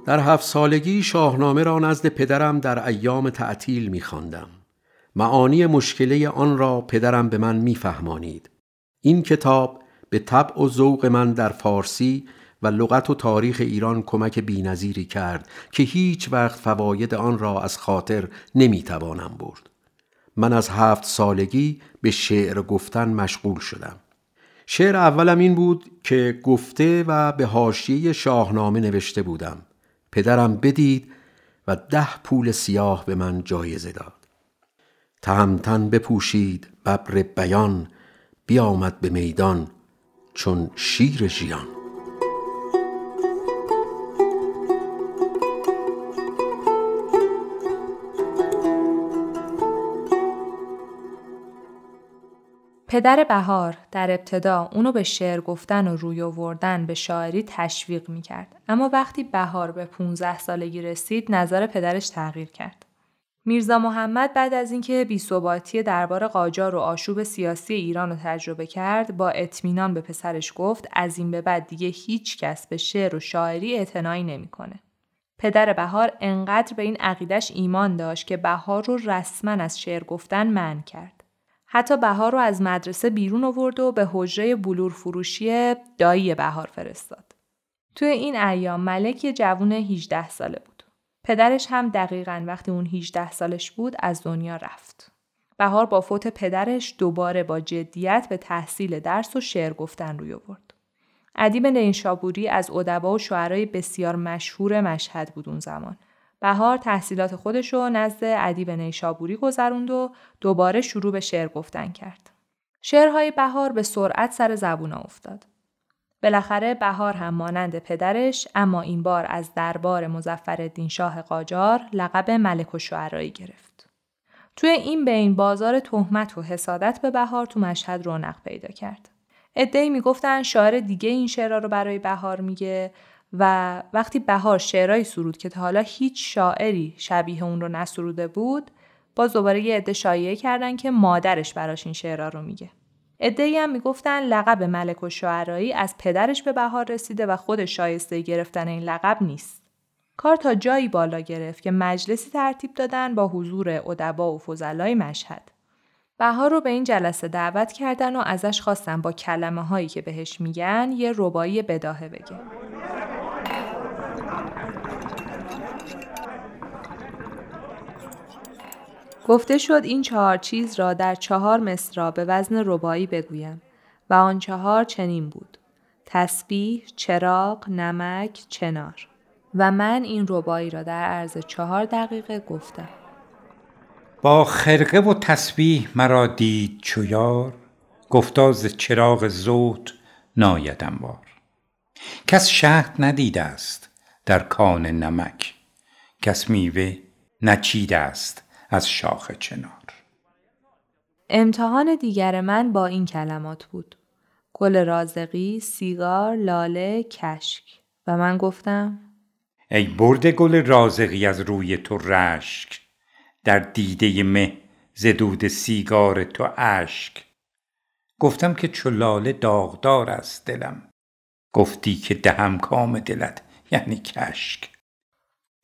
در هفت سالگی شاهنامه را نزد پدرم در ایام تعطیل می خواندم. معانی مشکله آن را پدرم به من میفهمانید. این کتاب به طبع و ذوق من در فارسی و لغت و تاریخ ایران کمک بینظیری کرد که هیچ وقت فواید آن را از خاطر نمی‌توانم برد. من از هفت سالگی به شعر گفتن مشغول شدم. شعر اولم این بود که گفته و به حاشیه شاهنامه نوشته بودم. پدرم بدید و ده پول سیاه به من جایزه داد. تهمتن بپوشید ببر بیان بیامد به میدان چون شیر ژیان پدر بهار در ابتدا اونو به شعر گفتن و روی آوردن به شاعری تشویق می‌کرد اما وقتی بهار به 15 سالگی رسید نظر پدرش تغییر کرد. میرزا محمد بعد از اینکه بیثباتی دربار قاجار و آشوب سیاسی ایران رو تجربه کرد با اطمینان به پسرش گفت از این به بعد دیگه هیچ کس به شعر و شاعری اعتنایی نمی‌کنه. پدر بهار انقدر به این عقیدش ایمان داشت که بهار رو رسما از شعر گفتن من کرد. حتی بهار رو از مدرسه بیرون آورد و به حجره بلور فروشی دایی بهار فرستاد. توی این ایام ملک یه جوون 18 ساله بود. پدرش هم دقیقا وقتی اون 18 سالش بود از دنیا رفت. بهار با فوت پدرش دوباره با جدیت به تحصیل درس و شعر گفتن روی آورد. ادیب نینشابوری از ادبا و شعرای بسیار مشهور مشهد بود اون زمان. بهار تحصیلات خودش رو نزد ادیب نیشابوری گذروند و دوباره شروع به شعر گفتن کرد. شعرهای بهار به سرعت سر زبون افتاد. بالاخره بهار هم مانند پدرش اما این بار از دربار مزفر شاه قاجار لقب ملک و شعرایی گرفت. توی این بین بازار تهمت و حسادت به بهار تو مشهد رونق پیدا کرد. ادهی می‌گفتن شاعر دیگه این شعرها رو برای بهار میگه و وقتی بهار شعرهایی سرود که تا حالا هیچ شاعری شبیه اون رو نسروده بود باز دوباره یه عده شایعه کردن که مادرش براش این شعرها رو میگه. ادهی هم می‌گفتن لقب ملک و شعرایی از پدرش به بهار رسیده و خود شایسته گرفتن این لقب نیست. کار تا جایی بالا گرفت که مجلسی ترتیب دادن با حضور ادبا و فضلای مشهد. بهار رو به این جلسه دعوت کردن و ازش خواستن با کلمه هایی که بهش میگن یه ربایی بداهه بگه. گفته شد این چهار چیز را در چهار مصرا به وزن ربایی بگویم و آن چهار چنین بود. تسبیح، چراغ، نمک، چنار. و من این ربایی را در عرض چهار دقیقه گفتم. با خرقه و تسبیح مرا دید چویار گفتاز چراغ زود نایدم بار کس شهد ندیده است در کان نمک کس میوه نچیده است از شاخ چنار. امتحان دیگر من با این کلمات بود. گل رازقی، سیگار، لاله، کشک. و من گفتم ای برد گل رازقی از روی تو رشک. در دیده مه زدود سیگار تو اشک. گفتم که چو لاله داغدار است دلم. گفتی که دهم کام دلت یعنی کشک.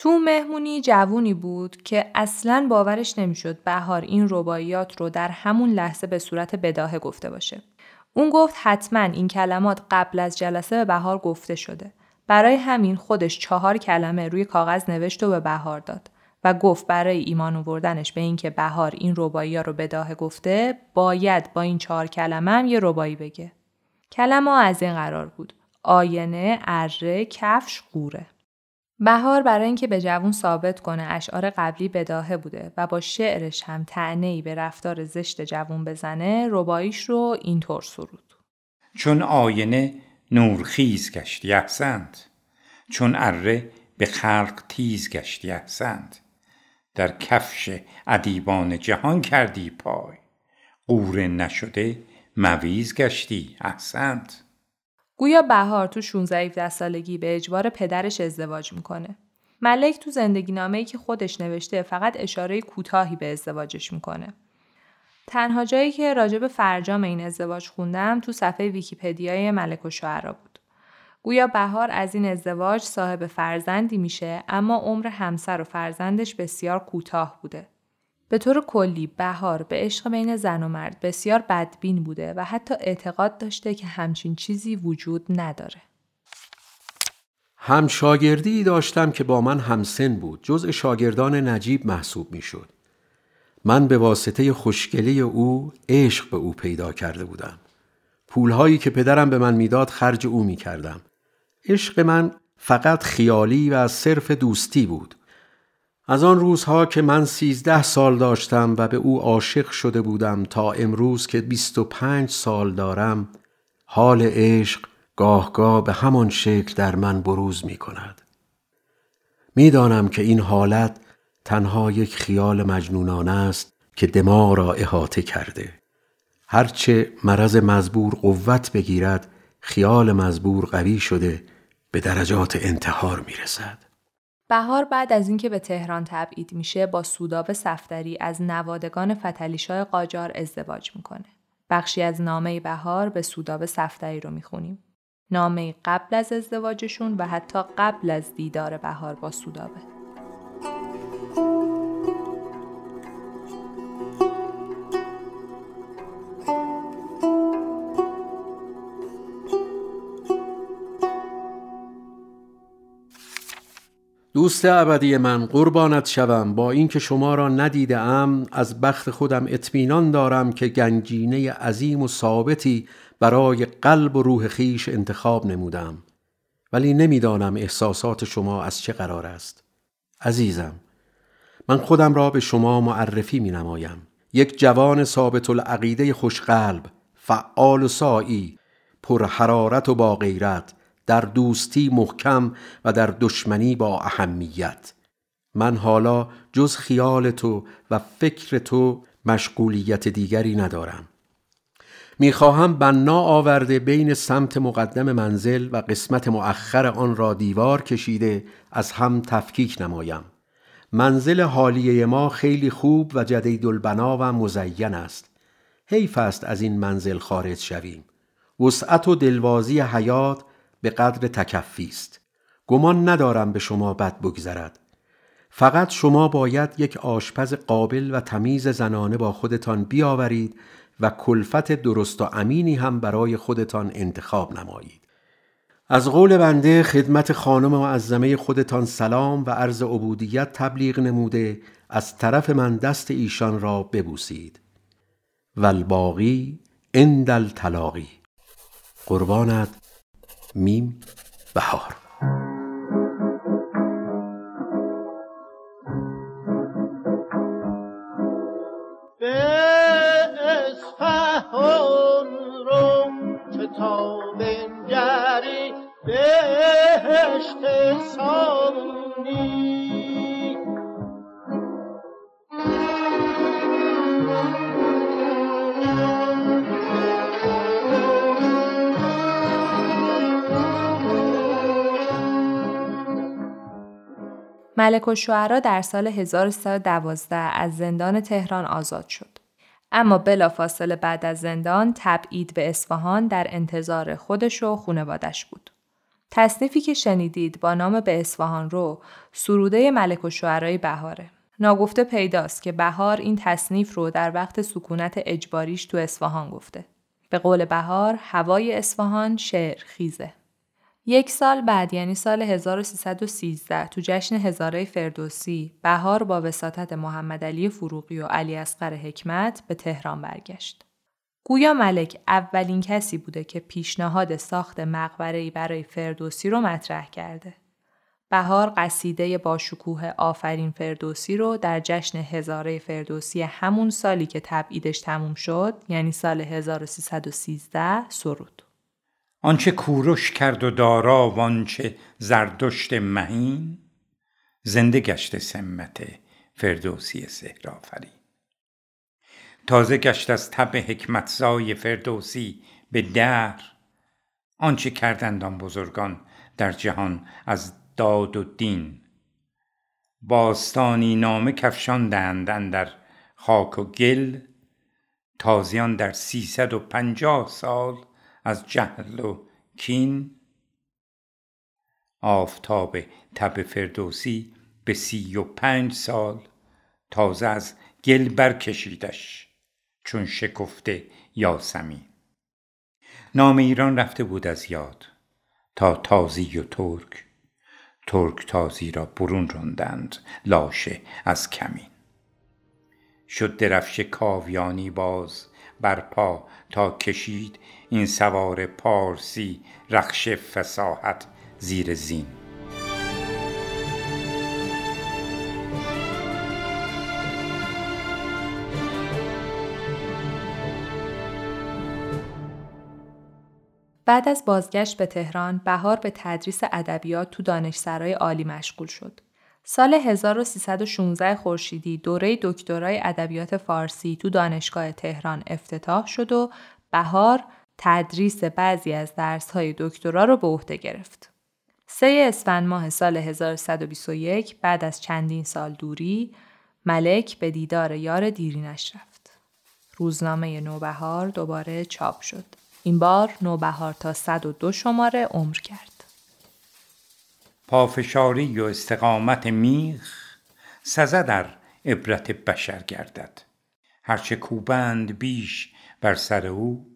تو مهمونی جوونی بود که اصلا باورش نمی‌شد بهار این رباعیات رو در همون لحظه به صورت بداهه گفته باشه. اون گفت حتما این کلمات قبل از جلسه به بهار گفته شده. برای همین خودش چهار کلمه روی کاغذ نوشت و به بهار داد و گفت برای ایمان آوردنش به اینکه بهار این ربایی ها رو بداهه گفته باید با این چهار کلمه هم یه ربایی بگه. کلمه از این قرار بود. آینه، اره، کفش، قوره. بهار برای اینکه به جوون ثابت کنه اشعار قبلی بداهه بوده و با شعرش هم تعنی به رفتار زشت جوون بزنه رباییش رو اینطور سرود. چون آینه نورخیز گشتی احسند چون اره به خلق تیز گشتی احسند در کفش ادیبان جهان کردی پای قوره نشده مویز گشتی احسند گویا بهار تو 16 17 سالگی به اجبار پدرش ازدواج می‌کنه. ملک تو زندگی نامه که خودش نوشته فقط اشاره کوتاهی به ازدواجش می‌کنه. تنها جایی که راجب فرجام این ازدواج خوندم تو صفحه ویکیپدیای ملک و شعرا بود. گویا بهار از این ازدواج صاحب فرزندی میشه اما عمر همسر و فرزندش بسیار کوتاه بوده. به طور کلی بهار به عشق بین زن و مرد بسیار بدبین بوده و حتی اعتقاد داشته که همچین چیزی وجود نداره. هم شاگردی داشتم که با من همسن بود جزء شاگردان نجیب محسوب می شد. من به واسطه خوشگلی او عشق به او پیدا کرده بودم. پولهایی که پدرم به من می‌داد خرج او می کردم. عشق من فقط خیالی و صرف دوستی بود. از آن روزها که من سیزده سال داشتم و به او عاشق شده بودم تا امروز که بیست و پنج سال دارم حال عشق گاهگاه به همان شکل در من بروز می کند. می‌دانم که این حالت تنها یک خیال مجنونانه است که دماغ را احاطه کرده. هرچه مرض مزبور قوت بگیرد خیال مزبور قوی شده به درجات انتحار می رسد. بهار بعد از اینکه به تهران تبعید میشه با سوداب سفتری از نوادگان فتلیشاه قاجار ازدواج می‌کنه. بخشی از نامه بهار به سوداب سفتری رو می‌خونیم. نامه قبل از ازدواجشون و حتی قبل از دیدار بهار با سودابه. دوست ابدی من قربانت شوم. با اینکه شما را ندیده ام از بخت خودم اطمینان دارم که گنجینه عظیم و ثابتی برای قلب و روح خیش انتخاب نمودم. ولی نمی‌دانم احساسات شما از چه قرار است. عزیزم من خودم را به شما معرفی می نمایم یک جوان ثابت العقیده خوشقلب فعال و پر حرارت و با غیرت در دوستی محکم و در دشمنی با اهمیت. من حالا جز خیال تو و فکر تو مشغولیت دیگری ندارم. می‌خواهم بنا آورده بین سمت مقدم منزل و قسمت مؤخر آن را دیوار کشیده از هم تفکیک نمایم. منزل حالیه ما خیلی خوب و جدید البنا و مزین است. حیف است از این منزل خارج شویم. وسعت و دلوازی حیات به قدر تکفی است. گمان ندارم به شما بد بگذرد. فقط شما باید یک آشپز قابل و تمیز زنانه با خودتان بیاورید و کلفت درست و امینی هم برای خودتان انتخاب نمایید. از قول بنده خدمت خانم معظمه خودتان سلام و عرض عبودیت تبلیغ نموده از طرف من دست ایشان را ببوسید. و الباقی اندل تلاقی قربانت میم بهار. به اصفهان روم که تا بنگری بهشت سامونی. ملک و شعرا در سال 1312 از زندان تهران آزاد شد. اما بلافاصله بعد از زندان تبعید به اصفهان در انتظار خودش و خونوادش بود. تصنیفی که شنیدید با نام به اصفهان رو سروده ملک و شعرهای بهاره. ناگفته پیداست که بهار این تصنیف رو در وقت سکونت اجباریش تو اصفهان گفته. به قول بهار هوای اصفهان شعر خیزه. یک سال بعد یعنی سال 1313 تو جشن هزاره فردوسی بهار با وساطت محمد علی فروغی و علی اصغر حکمت به تهران برگشت. گویا ملک اولین کسی بوده که پیشنهاد ساخت مقبره‌ای برای فردوسی رو مطرح کرده. بهار قصیده با شکوه آفرین فردوسی رو در جشن هزاره فردوسی همون سالی که تبعیدش تموم شد یعنی سال 1313 سرود. آنچه کوروش کرد و دارا وانچه زردشت مهین زنده گشت سمت فردوسی سهرافرین تازه گشت از تب حکمتزای فردوسی به در آنچه کردند آن بزرگان در جهان از داد و دین. باستانی نامه کفشاندند در خاک و گل تازیان در سیصد و پنجاه سال از جهل و کین. آفتاب تب فردوسی به سی و پنج سال تازه از گل برکشیدش چون شکفته یاسمی. نام ایران رفته بود از یاد تا تازی و ترک. ترک تازی را برون راندند لاشه از کمین. شد درفش کاویانی باز برپا تا کشید این سوار پارسی رخش فساحت زیر زین بعد از بازگشت به تهران بهار به تدریس ادبیات تو دانشسرای عالی مشغول شد. سال 1316 خورشیدی دوره دکترای ادبیات فارسی تو دانشگاه تهران افتتاح شد و بهار تدریس بعضی از درسهای دکترا رو به عهده گرفت. سه اسفند ماه سال 1121 بعد از چندین سال دوری ملک به دیدار یار دیرینش رفت. روزنامه نوبهار دوباره چاپ شد. این بار نوبهار تا 102 شماره عمر کرد. پافشاری و استقامت میخ سزه در عبرت بشر گردد هرچه کوبند بیش بر سر او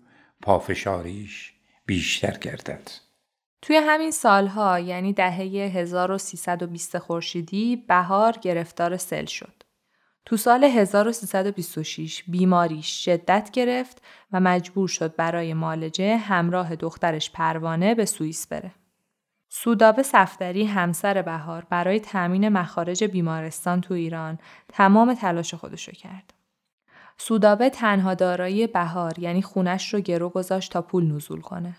پافشاریش بیشتر گردد توی همین سالها یعنی دهه 1320 خورشیدی بهار گرفتار سل شد. تو سال 1326 بیماریش شدت گرفت و مجبور شد برای مالجه همراه دخترش پروانه به سوئیس بره. سودابه صفدری همسر بهار برای تأمین مخارج بیمارستان تو ایران تمام تلاش خودشو کرد. سودابه تنها دارایی بهار یعنی خونش رو گرو گذاشت تا پول نزول کنه.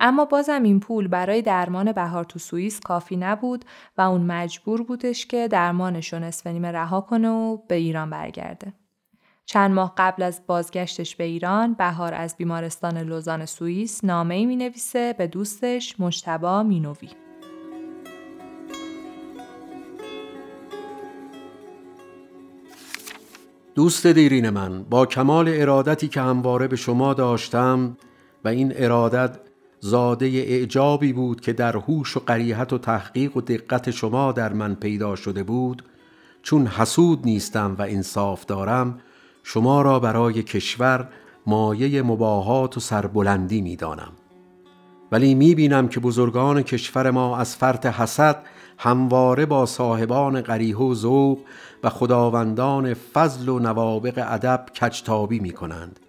اما بازم این پول برای درمان بهار تو سوئیس کافی نبود و اون مجبور بودش که درمانش رو نصف نیمه رها کنه و به ایران برگرده. چند ماه قبل از بازگشتش به ایران بهار از بیمارستان لوزان سوئیس نامه‌ای می نویسه به دوستش مجتبا مینوی. دوست دیرین من با کمال ارادتی که همواره به شما داشتم و این ارادت زاده اعجابی بود که در هوش و قریحت و تحقیق و دقت شما در من پیدا شده بود چون حسود نیستم و انصاف دارم شما را برای کشور مایه مباهات و سربلندی می دانم. ولی می بینم که بزرگان کشور ما از فرط حسد همواره با صاحبان قریه و ذوق و خداوندان فضل و نوابق ادب کچتابی می کنند.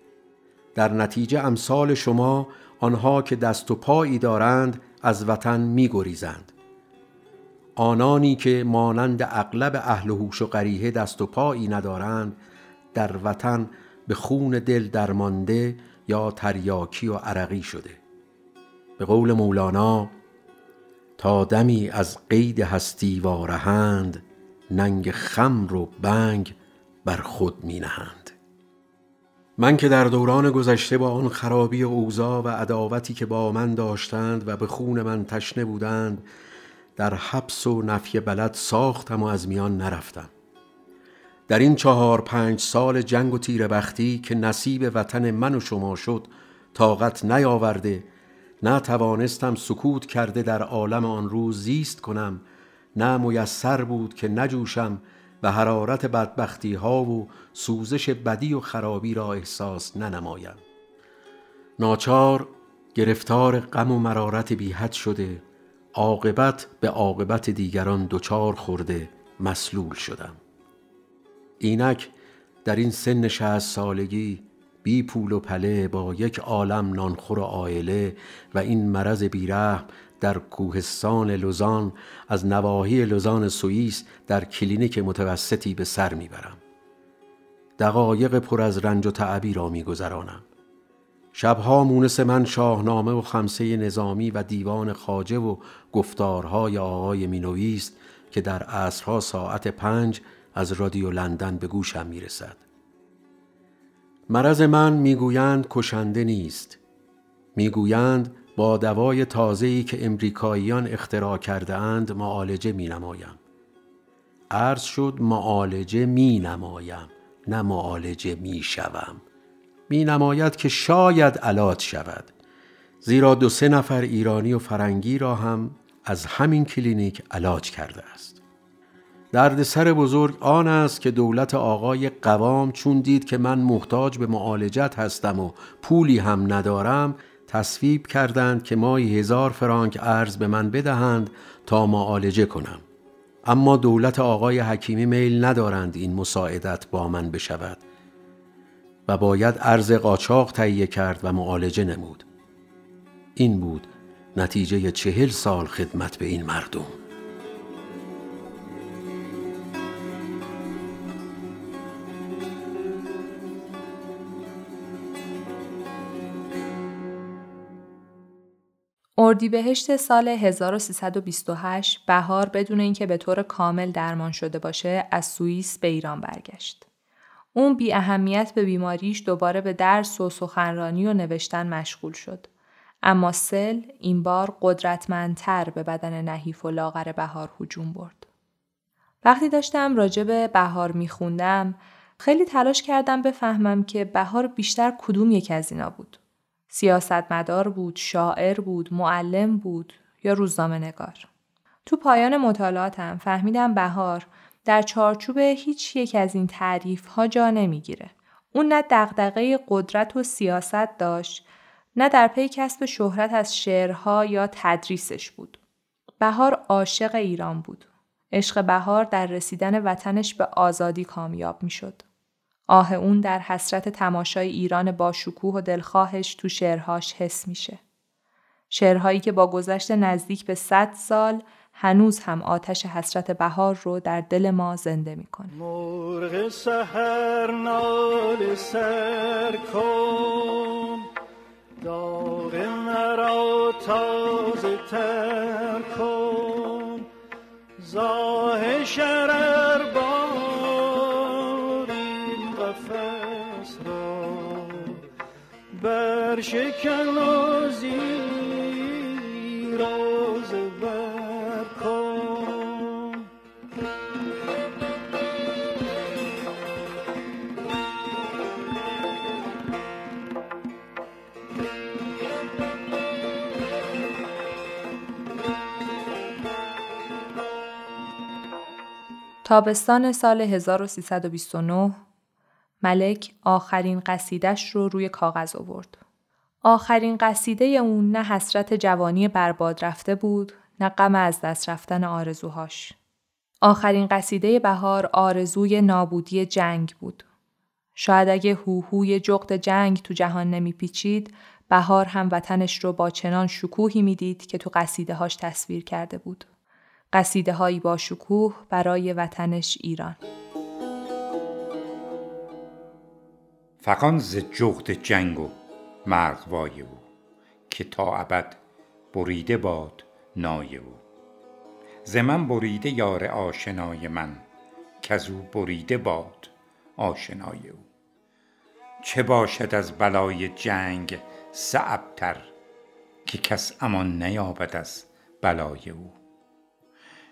در نتیجه امثال شما آنها که دست و پایی دارند از وطن می گریزند. آنانی که مانند اغلب اهل هوش و قریه دست و پایی ندارند در وطن به خون دل درمانده یا تریاکی و عرقی شده به قول مولانا تا دمی از قید هستی وارهند ننگ خمر و بنگ بر خود می نهند. من که در دوران گذشته با آن خرابی و اوضاع و عداوتی که با من داشتند و به خون من تشنه بودند در حبس و نفی بلد ساختم و از میان نرفتم. در این چهار پنج سال جنگ و تیر بختی که نصیب وطن من و شما شد طاقت نیاورده نه توانستم سکوت کرده در عالم آن روز زیست کنم نه میسر بود که نجوشم و حرارت بدبختی ها و سوزش بدی و خرابی را احساس ننمایم. ناچار گرفتار غم و مرارت بیحد شده عاقبت به عاقبت دیگران دچار خورده مسلول شدم. اینک در این سن شصت سالگی بی پول و پله با یک عالم نانخور و عائله و این مرض بیرحم در کوهستان لوزان از نواحی لوزان سوئیس در کلینیک متوسطی به سر می‌برم. دقایق پر از رنج و تعبی را میگذرانم. شبها مونس من شاهنامه و خمسه نظامی و دیوان خواجه و گفتارهای آقای مینوی است که در عصرها ساعت پنج از رادیو لندن به گوشم می‌رسد. مرض من می‌گویند کشنده نیست. می‌گویند با دوای تازه‌ای که امریکاییان اختراع کرده اند معالجه می نمایم. عرض شد معالجه می نمایم نه معالجه می شوم. می نماید که شاید علات شود. زیرا دو سه نفر ایرانی و فرنگی را هم از همین کلینیک علاج کرده است. دردسر بزرگ آن است که دولت آقای قوام چون دید که من محتاج به معالجت هستم و پولی هم ندارم تصویب کردند که مایی هزار فرانک ارز به من بدهند تا معالجه کنم. اما دولت آقای حکیمی میل ندارند این مساعدت با من بشود و باید ارز قاچاق تهیه کرد و معالجه نمود. این بود نتیجه چهل سال خدمت به این مردم. اردیبهشت سال 1328 بهار بدون اینکه به طور کامل درمان شده باشه از سوئیس به ایران برگشت. اون بی اهمیت به بیماریش دوباره به درس و سخنرانی و نوشتن مشغول شد. اما سل این بار قدرتمندتر به بدن نحیف و لاغر بهار هجوم برد. وقتی داشتم راجع به بهار میخوندم خیلی تلاش کردم بفهمم که بهار بیشتر کدوم یک از اینا بود. سیاستمدار بود، شاعر بود، معلم بود یا روزنامه نگار. تو پایان مطالعاتم فهمیدم بهار در چارچوب هیچ یک از این تعریف ها جا نمی‌گیره. اون نه دغدغه قدرت و سیاست داشت نه در پی کسب شهرت از شعرها یا تدریسش بود. بهار عاشق ایران بود. عشق بهار در رسیدن وطنش به آزادی کامیاب می شد. آه اون در حسرت تماشای ایران با شکوه و دلخواهش تو شعرهاش حس میشه. شعرهایی که با گذشت نزدیک به صد سال هنوز هم آتش حسرت بهار رو در دل ما زنده می‌کنه. مرغ سهر نال سر کن داغ مرا تازه تر کن زاه شرر بر شکن و زیراز بر کن تابستان سال 1329 ملک آخرین قصیدش رو روی کاغذ آورد. آخرین قصیده اون نه حسرت جوانی برباد رفته بود نه غم از دست رفتن آرزوهاش. آخرین قصیده بهار آرزوی نابودی جنگ بود. شاید اگه هوهوی جغد جنگ تو جهان نمیپیچید بهار هم وطنش رو با چنان شکوهی می‌دید که تو قصیده هاش تصویر کرده بود. قصیده هایی با شکوه برای وطنش ایران. فقان ز جغد جنگ و مرغوای او که تا ابد بریده باد نای او. ز من بریده یار آشنای من کزو بریده باد آشنای او. چه باشد از بلای جنگ صعبتر که کس امان نیابد از بلای او.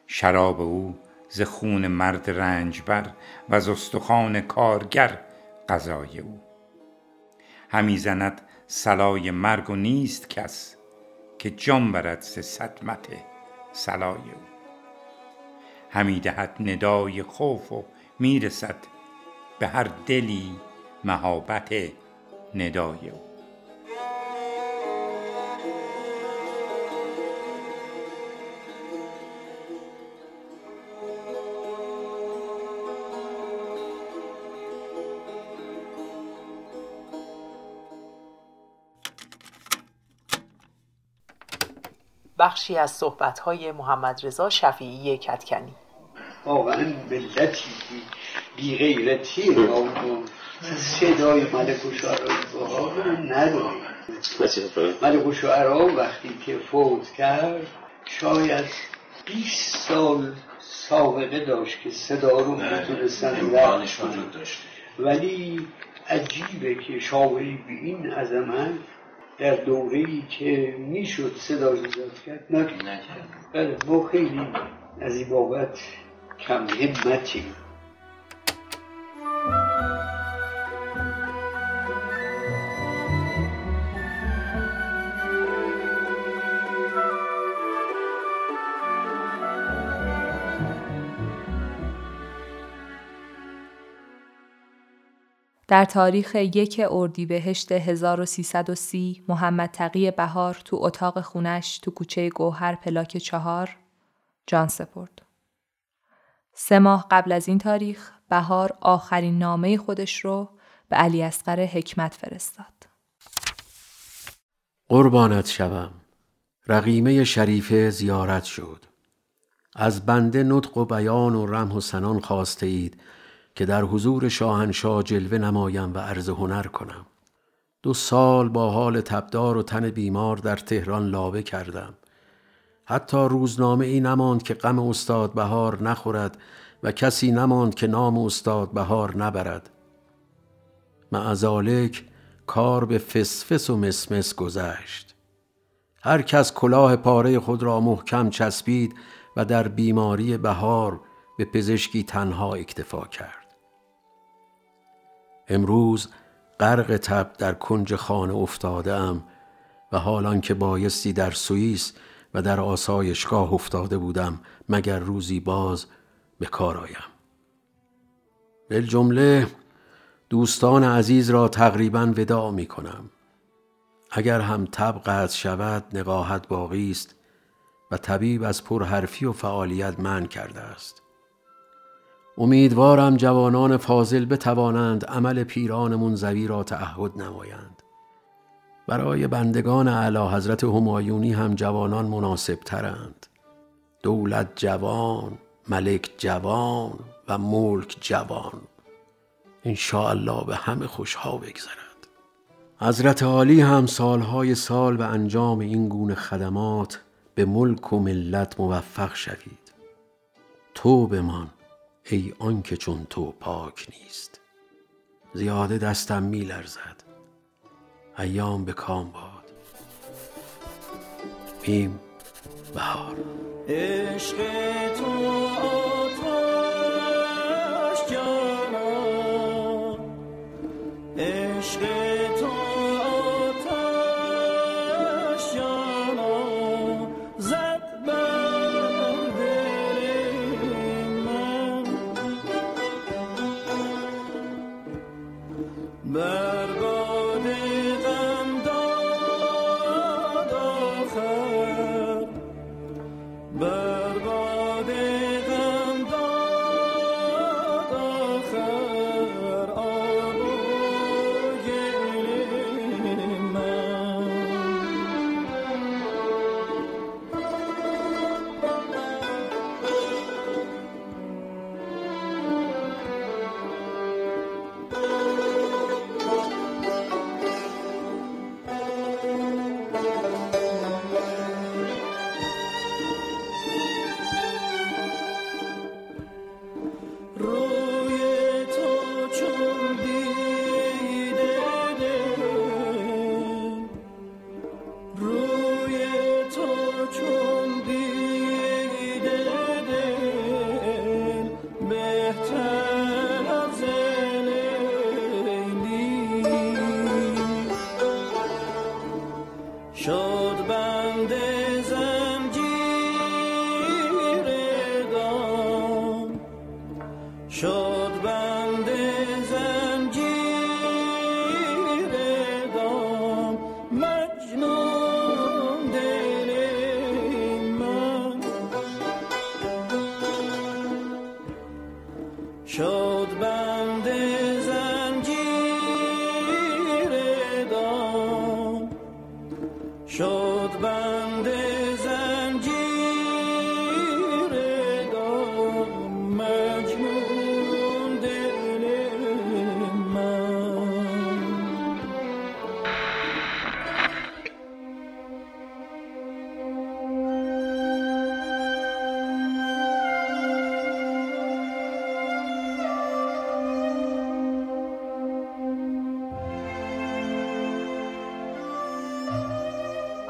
شراب او ز خون مرد رنجبر و ز استخوان کارگر غذای او. همی زند صلای مرگ و نیست کس که جان برد ز صدمت صلای او. همی دهد ندای خوف و می‌رسد به هر دلی مهابت ندای او. بخشی از صحبت‌های محمد رضا شفیعی کدکنی واقعا ملتی بی غیرتی صدای ملک و من نداریم ملک و شعرها وقتی که فوت کرد شاید 20 سال سابقه داشت که صدا رو می‌تونستن ولی عجیبه که شاعری به این عظمت در دوره ای که می‌شد صدا زد کرد نکرد بله ما خیلی از این بابت کم همتیم در تاریخ یک اردیبهشت 1330 محمد تقی بهار تو اتاق خونش تو کوچه گوهر پلاک چهار جان سپرد. سه ماه قبل از این تاریخ بهار آخرین نامه خودش رو به علی اصغر حکمت فرستاد. قربانت شوم. رقیمه شریفه زیارت شد. از بنده نطق و بیان و رمح و سنان خواسته اید که در حضور شاهنشاه جلوه نمایم و عرض هنر کنم. دو سال با حال تبدار و تن بیمار در تهران لابه کردم. حتی روزنامه ای نماند که غم استاد بهار نخورد و کسی نماند که نام استاد بهار نبرد. معزالک کار به فسفس و مسمس گذشت. هر کس کلاه پاره خود را محکم چسبید و در بیماری بهار به پزشکی تنها اکتفا کرد. امروز غرق تب در کنج خانه افتاده ام و حالان که بایستی در سوئیس و در آسایشگاه افتاده بودم مگر روزی باز به کار آیم. جمله دوستان عزیز را تقریبا وداع می کنم اگر هم تب قطع شود نقاهت باقی است و طبیب از پرحرفی و فعالیت من کرده است. امیدوارم جوانان فاضل بتوانند عمل پیران منزوی را تعهد نمایند. برای بندگان اعلی حضرت همایونی هم جوانان مناسب ترند دولت جوان ملک جوان و ملک جوان. ان الله به همه خوشها بگذرد حضرت عالی هم سالهای سال به انجام این گونه خدمات به ملک و ملت موفق شوید. تو بمان. ای آنکه چون تو پاک نیست. زیاده دستم می لرزد. ایام به کام باد. میم بهار. عشق تو آتش جانا عشق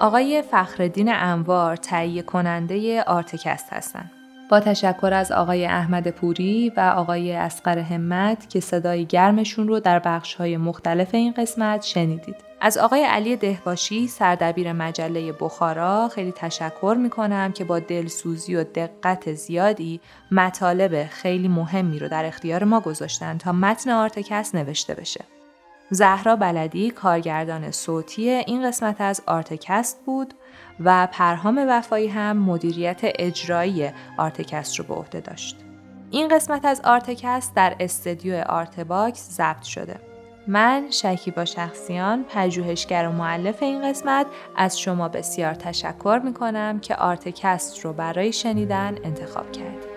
آقای فخرالدین انوار تهیه کننده Artcast هستند. با تشکر از آقای احمد پوری و آقای اصغر همت که صدای گرمشون رو در بخش‌های مختلف این قسمت شنیدید. از آقای علی دهباشی سردبیر مجله بخارا خیلی تشکر می‌کنم که با دلسوزی و دقت زیادی مطالب خیلی مهمی رو در اختیار ما گذاشتن تا متن Artcast نوشته بشه. زهرا بلدی کارگردان صوتی این قسمت از Artcast بود و پرهام وفایی هم مدیریت اجرایی Artcast رو به عهده داشت. این قسمت از Artcast در استدیو Artbox ضبط شده. من شکیبا شخصیان پژوهشگر و مؤلف این قسمت از شما بسیار تشکر می کنم که Artcast رو برای شنیدن انتخاب کردید.